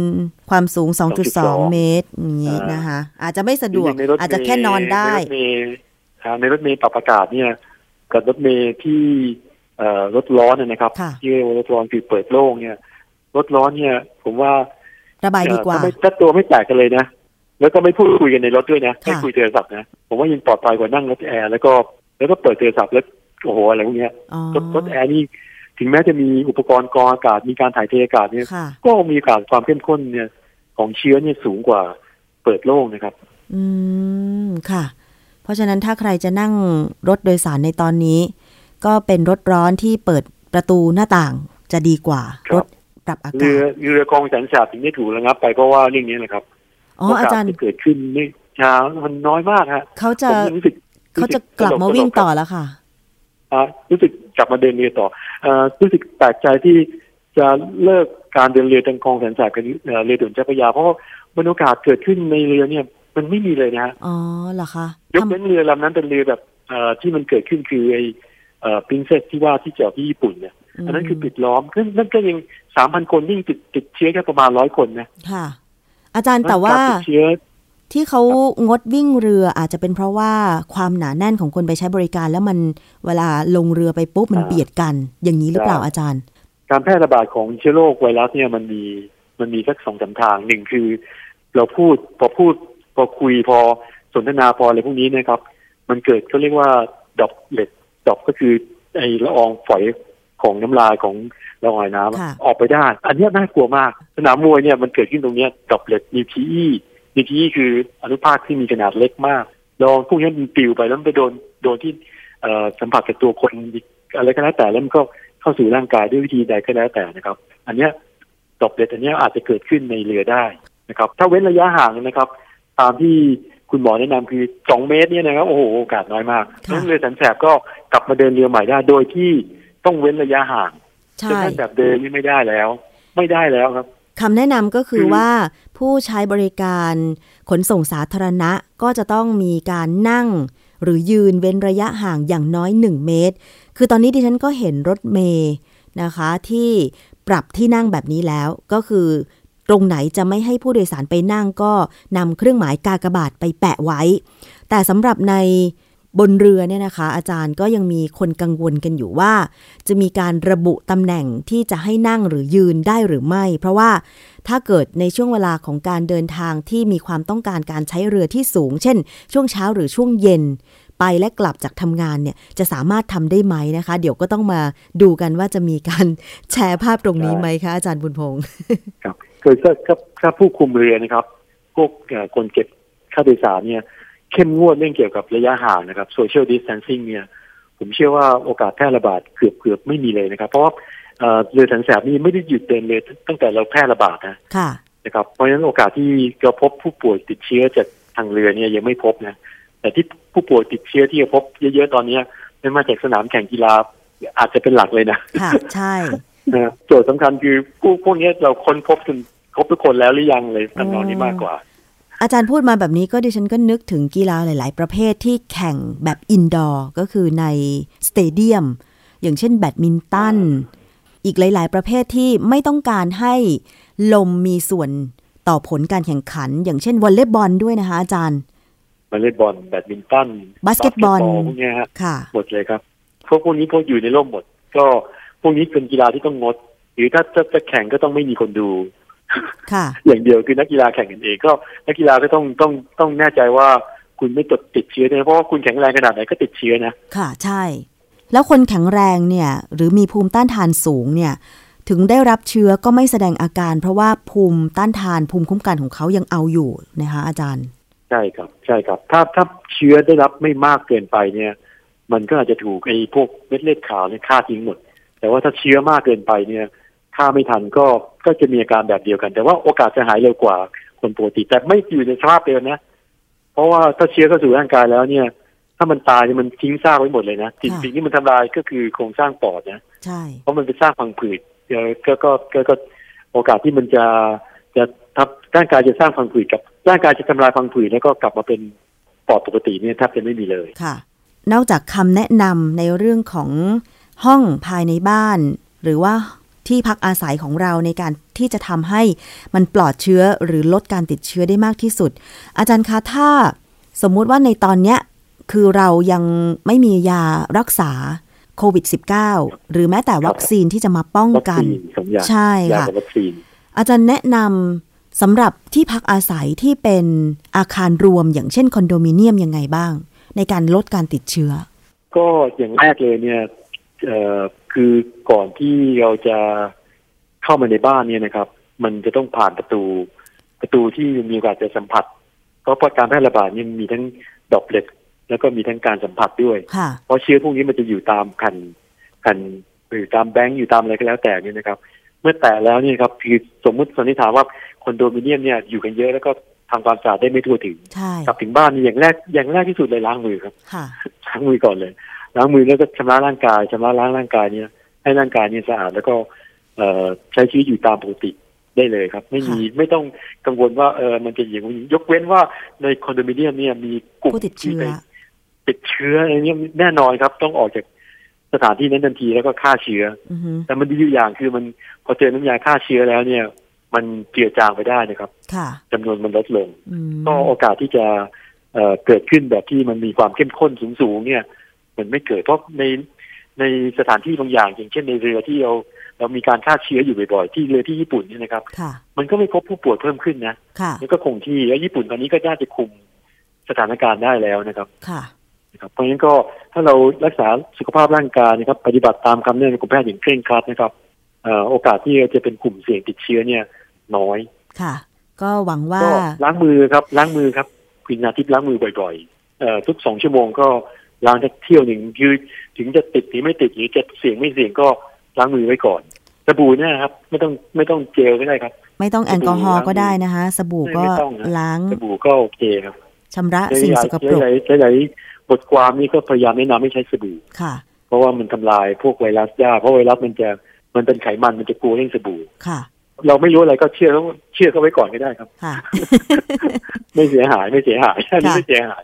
[SPEAKER 2] ความสูงสองจุดสอง
[SPEAKER 3] 2.2
[SPEAKER 2] เมตรอย่างนี้
[SPEAKER 3] อ่าน
[SPEAKER 2] นะคะ อาจจะไม่สะดวก
[SPEAKER 3] ในรถเมล์
[SPEAKER 2] อาจจะแค่นอนได้
[SPEAKER 3] ในรถเมล์อ่าในรถเมล์ปรับอากาศเนี่ยกับรถเมล์ที่เอ่อรถร้อนนะนะครับ
[SPEAKER 2] ค่ะ
[SPEAKER 3] ที่เรียกว่ารถร้อนคือเปิดโล่งเนี่ย รถร้อนเนี่ย ผมว่า
[SPEAKER 2] ระบายดีกว่า
[SPEAKER 3] เอ่อถ้ไม่ถ้าตัวไม่แตกกันเลยนะแล้วก็ไม่พูดคุยกันในรถด้วยนะ
[SPEAKER 2] ค่ะ
[SPEAKER 3] ไม่คุยโทรศัพท์นะผมว่ายังปลอดภัยกว่านั่งรถแอร์แล้วก็แล้วก็เปิดโทรศัพท์แล้วโอ้โหอะไรพวกเนี้ย
[SPEAKER 2] อ๋อ
[SPEAKER 3] รถรถแอร์นี่ ถึงแม้จะมีอุปกรณ์กรองอากาศมีการถ่ายเทอากาศเนี่ย
[SPEAKER 2] ค่ะ
[SPEAKER 3] ก็มีโอกาสความเข้มข้นเนี่ย ของเชื้อเนี่ยสูงกว่าเปิดโล่งนะครับ
[SPEAKER 2] อืม ค่ะ เพราะฉะนั้นถ้าใครจะนั่งรถโดยสารในตอนนี้ ก็เป็นรถร้อนที่เปิดประตูหน้าต่างจะดีกว่า
[SPEAKER 3] ครับ
[SPEAKER 2] รถปรับอา
[SPEAKER 3] เรื
[SPEAKER 2] กา
[SPEAKER 3] อ
[SPEAKER 2] ศ
[SPEAKER 3] เรือกองแสนสาบถึงได้ถูกระงับไปเพราะว่าเรื่องนี้นะครับ
[SPEAKER 2] อ๋อ
[SPEAKER 3] โก
[SPEAKER 2] อา
[SPEAKER 3] ส
[SPEAKER 2] จารย์
[SPEAKER 3] ที่เกิดขึ้นไม่ช้ามันน้อยมากฮะ
[SPEAKER 2] เขาจะ
[SPEAKER 3] ผมรู้สึก
[SPEAKER 2] เขาจะกลับมาวิ่งต่อแล้วค่ะ
[SPEAKER 3] อ่า รู้สึกกลับมาเดินเรือต่ออ่ารู้สึกแปลกใจที่จะเลิกการเดินเรือทางคลองแสนแสบกับเอ่อเรือด่วนเจ้าพระยา เพราะว่ามันโอกาสเกิดขึ้นในเรือเนี่ย มันไม่มีเลยนะฮะ
[SPEAKER 2] อ๋อเหรอคะ
[SPEAKER 3] ยก
[SPEAKER 2] ทำ
[SPEAKER 3] เว้นเรือลำนั้นเป็นเรือแบบเอ่อที่มันเกิดขึ้นคือไอ้เอ่อปรินเซสที่ว่าที่จอดที่ญี่ปุ่นเนี่ยอันนั้นคือปิดล้อมซึ่งนั่นก็ยังสามพันคนนี่ติดติดเชื้อแค่ประมาณร้อยคนนะ
[SPEAKER 2] ค่ะอาจารย์แต่ว่า
[SPEAKER 3] กรติดเชื้อ
[SPEAKER 2] ที่เขางดวิ่งเรืออาจจะเป็นเพราะว่าความหนาแน่นของคนไปใช้บริการ แล้วมันเวลาลงเรือไปปุ๊บมัน
[SPEAKER 3] อ่า
[SPEAKER 2] เบียดกัน อย่างนี้หรือเปล่า
[SPEAKER 3] ใช่
[SPEAKER 2] อาจารย์
[SPEAKER 3] การแพร่ระบาดของเชื้อโรคไวรัสเนี่ยมันมีมันมีสักสองสามทางหนึ่งคือ เราพูดพอพูดพอคุยพอสนทนาพออะไรพวกนี้นะครับ มันเกิดเขาเรียกว่าดอกเล็ดดอกก็คือไอละอองฝอยของน้ำลายของละอองน้ำอะ
[SPEAKER 2] ค่ะ
[SPEAKER 3] ออกไปได้ อันเนี้ยน่ากลัวมาก สนามมวยเนี่ยมันเกิดขึ้นตรงเนี้ยดอกเล็ดมีพี อีมีพีอีคืออนุภาคที่มีขนาดเล็กมากลองพวกนี้มันปลิวไปแล้วมันไปโดนโดนที่เอ่อสัมผัสกับตัวคนอะไรก็แล้วแต่แล้วมันก็เข้าสู่ร่างกายด้วยวิธีใดก็แล้วแต่นะครับ อันเนี้ยดอกเล็ดอันเนี้ยอาจจะเกิดขึ้นในเรือได้นะครับ ถ้าเว้นระยะห่างนะครับ ตามที่คุณหมอแนะนำคือสองเมตรเนี่ยนะครับโอ้โหโอกาสน้อยมาก
[SPEAKER 2] ค่ะ
[SPEAKER 3] นั่นเรือสันแสบก็กลับมาเดินเรือใหม่ได้ โดยที่ต้องเว้นระยะห่าง
[SPEAKER 2] ใช่
[SPEAKER 3] แต่ถ้าแบบเดินนี่ไม่ได้แล้ว ไม่ได้แล้วครับ
[SPEAKER 2] คำแนะนำก็คือ
[SPEAKER 3] คือ
[SPEAKER 2] ว่าผู้ใช้บริการขนส่งสาธารณะก็จะต้องมีการนั่ง หรือยืนเว้นระยะห่างอย่างน้อย 1 เมตร คือตอนนี้ดิฉันก็เห็นรถเมย์นะคะที่ปรับที่นั่งแบบนี้แล้วก็คือ ตรงไหนจะไม่ให้ผู้โดยสารไปนั่งก็นำเครื่องหมายกากบาทไปแปะไว้ แต่สำหรับใน บนเรือเนี่ยนะคะ อาจารย์ก็ยังมีคนกังวลกันอยู่ว่า จะมีการระบุตำแหน่งที่จะให้นั่งหรือยืนได้หรือไม่ เพราะว่าถ้าเกิดในช่วงเวลาของการเดินทางที่มีความต้องการการใช้เรือที่สูง เช่น ช่วงเช้าหรือช่วงเย็น ไปและกลับจากทำงานเนี่ยจะสามารถทำได้ไหมนะคะ เดี๋ยวก็ต้องมาดูกันว่าจะมีการแชร์ภาพตรงนี้ไหมคะอาจารย์บุญพงษ์
[SPEAKER 3] ครับคือถ้าถ้าถ้าผู้คุมเรือนะครับ พวกเอ่อคนเก็บค่าโดยสารเนี่ย เข้มงวดเรื่องเกี่ยวกับระยะห่างนะครับ social distancing เนี่ย ผมเชื่อว่าโอกาสแพร่ระบาดเกือบเกือบไม่มีเลยนะครับ เพราะว่าเอ่อเรือสันแสบนี่ไม่ได้หยุดเดินเลยตั้งแต่เราแพร่ระบาดนะ
[SPEAKER 2] ค่ะ
[SPEAKER 3] นะครับ เพราะฉะนั้นโอกาสที่เราพบผู้ป่วยติดเชื้อจากทางเรือเนี่ยยังไม่พบนะแต่ที่ผู้ป่วยติดเชื้อที่จะพบเยอะๆตอนเนี้ยไม่มาจากสนามแข่งกีฬาอาจจะเป็นหลักเลยนะ
[SPEAKER 2] ค่ะใช่
[SPEAKER 3] นะโจทย์สำคัญคือผู้พวกเนี้ยเราค้นพบจนครบทุกคนแล้วหรือยังเลยทำนองนี้มากกว่า
[SPEAKER 2] อาจารย์พูดมาแบบนี้ก็ดิฉันก็นึกถึงกีฬาหลาย ๆ ประเภทที่แข่งแบบอินดอร์ก็คือในสเตเดียม อย่างเช่นแบดมินตัน อีกหลาย ๆ ประเภทที่ไม่ต้องการให้ลมมีส่วนต่อผลการแข่งขัน อย่างเช่นวอลเลย์บอลด้วยนะคะ อาจารย์
[SPEAKER 3] วอลเลย์บอลแบดมินตัน
[SPEAKER 2] บาสเกตบอล
[SPEAKER 3] พวกเนี้ยฮะ
[SPEAKER 2] ค่ะ
[SPEAKER 3] หมดเลยครับพวกพวกนี้พวกอยู่ในร่มหมด ก็พวกนี้เป็นกีฬาที่ต้องงด หรือถ้าจะจะแข่งก็ต้องไม่มีคนดู
[SPEAKER 2] ค่ะ
[SPEAKER 3] อย่างเดียวคือนักกีฬาแข่งกันเองก็นักกีฬาก็ต้องต้องต้องแน่ใจว่าคุณไม่ตดติดเชื้อนะเพราะว่าคุณแข็งแรงขนาดไหนก็ติดเชื้อนะ
[SPEAKER 2] ค่ะใช่ แล้วคนแข็งแรงเนี่ย หรือมีภูมิต้านทานสูงเนี่ย ถึงได้รับเชื้อก็ไม่แสดงอาการ เพราะว่าภูมิต้านทานภูมิคุ้มกันของเขายังเอาอยู่นะคะอาจารย์
[SPEAKER 3] ใช่ครับ ใช่ครับ ถ้าถ้าเชื้อได้รับไม่มากเกินไปเนี่ย มันก็อาจจะถูกไอ้พวกเม็ดเลือดขาวเนี่ยฆ่าทิ้งหมด แต่ว่าถ้าเชื้อมากเกินไปเนี่ยฆ่าไม่ทันก็ ก็จะมีอาการแบบเดียวกัน แต่ว่าโอกาสจะหายเร็วกว่าคนปกติแต่ไม่อยู่ในสภาพเดิมนะ เพราะว่าถ้าเชื้อเข้าสู่ร่างกายแล้วเนี่ย ถ้ามันตายเนี่ยมันทิ้งซากไว้หมดเลยนะสิ่ง
[SPEAKER 2] ค่ะ
[SPEAKER 3] สิ่งที่มันทำลายก็คือโครงสร้างปอดนะ
[SPEAKER 2] ใช่
[SPEAKER 3] เพราะมันเป็นสร้างพังผืดเอ่อก็ก็ก็ก็โอกาสที่มันจะจะทับร่างกายจะสร้างพังผืดกับร่างกายจะทำลายพังผืดแล้วก็กลับมาเป็นปอดปกติเนี่ยแทบจะไม่มีเลย
[SPEAKER 2] ค่ะ นอกจากคำแนะนำในเรื่องของห้องภายในบ้าน หรือว่า ที่พักอาศัยของเราในการที่จะทำให้มันปลอดเชื้อหรือลดการติดเชื้อได้มากที่สุด อาจารย์คะถ้าสมมุติว่าในตอนเนี้ยคือเรายังไม่มียารักษาโควิด -19 หรือแม้แต่วัคซีนที่จะมาป้อง
[SPEAKER 3] วัค
[SPEAKER 2] กัน
[SPEAKER 3] ซีนสองอย่าง
[SPEAKER 2] ใช่
[SPEAKER 3] ยา
[SPEAKER 2] ค่ะ
[SPEAKER 3] กับวัคซีน
[SPEAKER 2] อาจารย์แนะนำสำหรับที่พักอาศัยที่เป็นอาคารรวมอย่างเช่นคอนโดมิเนียมยังไงบ้าง ในการลดการติดเชื้อ
[SPEAKER 3] ก็อย่างแรกเลยเนี่ย เอ่อคือก่อนที่เราจะเข้ามาในบ้านเนี่ยนะครับ มันจะต้องผ่านประตู ประตูที่มีโอกาสจะสัมผัส เพราะการแพร่ระบาดเนี่ยมีทั้งดอกเล็กแล้วก็มีทั้งการสัมผัสด้วย
[SPEAKER 2] ค่ะ
[SPEAKER 3] เพราะเชื้อพวกนี้มันจะอยู่ตามแผ่นแผ่นอยู่ตามแบงก์อยู่ตามอะไรก็แล้วแต่เนี่ยนะครับ เมื่อแตะแล้วเนี่ยครับคือสมมติสันนิษฐานว่าคอนโดมิเนียมเนี่ยอยู่กันเยอะแล้วก็ทำความสะอาดได้ไม่ทั่วถึง
[SPEAKER 2] ใช่
[SPEAKER 3] กลับถึงบ้านนี่อย่างแรกอย่างแรกที่สุดเลยล้างมือครับ
[SPEAKER 2] ค่ะ
[SPEAKER 3] ล้างมือก่อนเลย ล้างมือแล้วก็ชำระร่างกายชำระล้างร่างกายเนี่ย ให้ร่างกายเนี่ยสะอาดแล้วก็เอ่อใช้ชีวิตอยู่ตามปกติได้เลยครับ ไม่มีไม่ต้องกังวลว่าเออมันจะอย่างนี้ยกเว้นว่าในคอนโดมิเนียมเนี่ยมีกลุ่ม
[SPEAKER 2] ผู้ติดเชื้อ
[SPEAKER 3] ที่ไปติดเชื้ออะไรเนี่ยแน่นอนครับ ต้องออกจากสถานที่นั้นทันทีแล้วก็ฆ่าเชื้อ
[SPEAKER 2] อือฮึ
[SPEAKER 3] แต่มันดีอยู่อย่างคือมันพอเจอน้ำยาฆ่าเชื้อแล้วเนี่ย มันเจือจางไปได้นะครับ
[SPEAKER 2] ค่ะ
[SPEAKER 3] จำนวนมันลดลง
[SPEAKER 2] อืม
[SPEAKER 3] ก็โอกาสที่จะเอ่อเกิดขึ้นแบบที่มันมีความเข้มข้นสูงๆเนี่ย มันไม่เกิดเพราะในในสถานที่บางอย่าง อย่างเช่นในเรือที่เราเรามีการฆ่าเชื้ออยู่บ่อยๆ ที่เรือที่ญี่ปุ่นเนี่ยนะครับ
[SPEAKER 2] ค่ะ
[SPEAKER 3] มันก็ไม่พบผู้ป่วยเพิ่มขึ้นนะ
[SPEAKER 2] ค่ะ
[SPEAKER 3] แล้วก็คงที่แล้วญี่ปุ่นตอนนี้ก็น่าจะคุมสถานการณ์ได้แล้วนะครับ
[SPEAKER 2] ค่ะ
[SPEAKER 3] นะครับเพราะฉะนั้นก็ถ้าเรารักษาสุขภาพร่างกายนะครับ ปฏิบัติตามคำแนะนำของแพทย์อย่างเคร่งครัดนะครับเอ่อโอกาสที่จะเป็นกลุ่มเสี่ยงติดเชื้อเนี่ย น้อย
[SPEAKER 2] ค่ะ ก็หวังว่า
[SPEAKER 3] ก็ล้างมือครับล้างมือครับคุณนาทิพย์ล้างมือบ่อยๆเอ่อทุกสองชั่วโมงก็ ล้างสักเที่ยวหนึ่งคือถึงจะติดหรือไม่ติดหรือจะเสี่ยงไม่เสี่ยงก็ล้างมือไว้ก่อนสบู่เนี่ยครับ ไม่ต้องไม่ต้องเจลก็ได้ครับ
[SPEAKER 2] ไม่ต้องแอลกอฮอล์ก็ได้นะคะ สบู่ก็
[SPEAKER 3] ไม่ต้องนะ
[SPEAKER 2] ล้าง
[SPEAKER 3] สบู่ก็โอเคครับ
[SPEAKER 2] ชำระสิ่งสกปรก
[SPEAKER 3] หลายๆหลายๆบทความนี้ก็พยายามแนะนำให้ใช้สบู่
[SPEAKER 2] ค่ะ
[SPEAKER 3] เพราะว่ามันทำลายพวกไวรัสยากเพราะไวรัสมันจะมันเป็นไขมันมันจะกลัวเรื่องสบู่
[SPEAKER 2] ค่ะ
[SPEAKER 3] เราไม่รู้อะไรก็เชื่อเขาเชื่อเขาไว้ก่อนก็ได้ครับ
[SPEAKER 2] ค่ะ
[SPEAKER 3] ไม่เสียหายไม่เสียหายอันนี้
[SPEAKER 2] ค่ะ
[SPEAKER 3] ไม่เสียหาย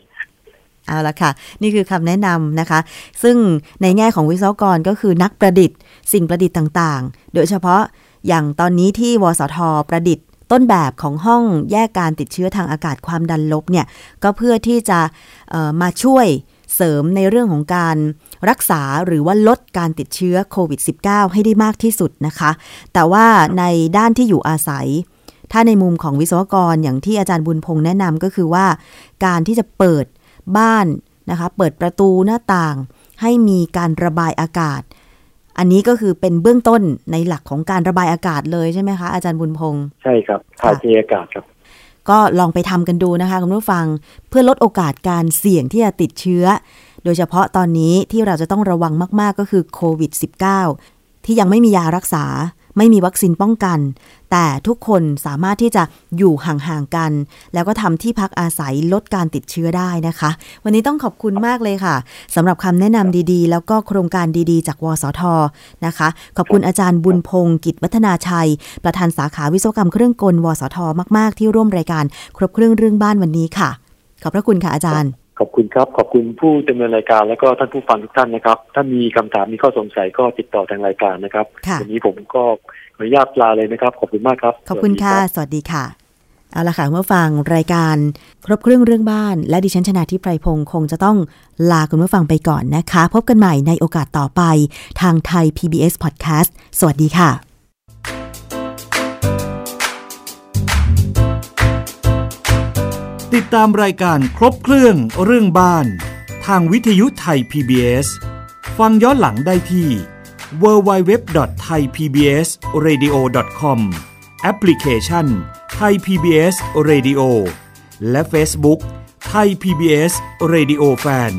[SPEAKER 2] เอาละค่ะ นี่คือคำแนะนำนะคะ ซึ่งในแง่ของวิศวกรก็คือนักประดิษฐ์ สิ่งประดิษฐ์ต่างๆ โดยเฉพาะอย่างตอนนี้ที่วสทประดิษฐ์ต้นแบบของห้องแยกการติดเชื้อทางอากาศความดันลบเนี่ย ก็เพื่อที่จะมาช่วยเสริมในเรื่องของการรักษาหรือว่าลดการติดเชื้อโควิด -19 ให้ได้มากที่สุดนะคะ แต่ว่าในด้านที่อยู่อาศัย ถ้าในมุมของวิศวกรอย่างที่อาจารย์บุญพงษ์แนะนำก็คือว่า การที่จะเปิด บ้านนะคะ เปิดประตูหน้าต่าง ให้มีการระบายอากาศ อันนี้ก็คือเป็นเบื้องต้นในหลักของการระบายอากาศเลยใช่ไหมคะ อาจารย์บุญพงษ์
[SPEAKER 3] ใช่ครับถ่ายเทอากาศครับ
[SPEAKER 2] ก็ลองไปทำกันดูนะคะคุณผู้ฟังเพื่อลดโอกาสการเสี่ยงที่จะติดเชื้อ โดยเฉพาะตอนนี้ที่เราจะต้องระวังมาก ๆ ก็คือโควิด -19 ที่ยังไม่มียารักษา ไม่มีวัคซีนป้องกัน แต่ทุกคนสามารถที่จะอยู่ห่างๆกัน แล้วก็ทำที่พักอาศัยลดการติดเชื้อได้นะคะ วันนี้ต้องขอบคุณมากเลยค่ะสำหรับคำแนะนำดีๆ แล้วก็โครงการดีๆ จากวสทนะคะ ขอบคุณอาจารย์บุญพงศ์กิจวัฒนาชัย ประธานสาขาวิศวกรรมเครื่องกลวสทมาก ๆ ที่ร่วมรายการครบเครื่องเรื่องบ้านวันนี้ค่ะ ขอบพระคุณค่ะอาจารย์
[SPEAKER 3] ขอบคุณครับ ขอบคุณผู้ดำเนินรายการแล้วก็ท่านผู้ฟังทุกท่านนะครับ ถ้ามีคำถามมีข้อสงสัยก็ติดต่อทางรายการนะครับ
[SPEAKER 2] ค่ะ
[SPEAKER 3] วันนี้ผมก็ขออนุญาตลาเลยนะครับ ขอบคุณมากครับ
[SPEAKER 2] ขอบคุณค่ะ
[SPEAKER 3] สวัสดีรับ
[SPEAKER 2] สวัสดีค่ะ เอาละค่ะเมื่อฟังรายการครบเครื่องเรื่องบ้าน และดิฉันชนะทิพไพรพงศ์คงจะต้องลาคุณผู้ฟังไปก่อนนะคะ พบกันใหม่ในโอกาสต่อไปทางไทย PBS Podcast สวัสดีค่ะ
[SPEAKER 1] ติดตามรายการครบเครื่องเรื่องบ้าน ทางวิทยุไทย PBS ฟังย้อนหลังได้ที่ www.thaipbsradio.com แอปพลิเคชัน Thai PBS Radio และ Facebook Thai PBS Radio Fan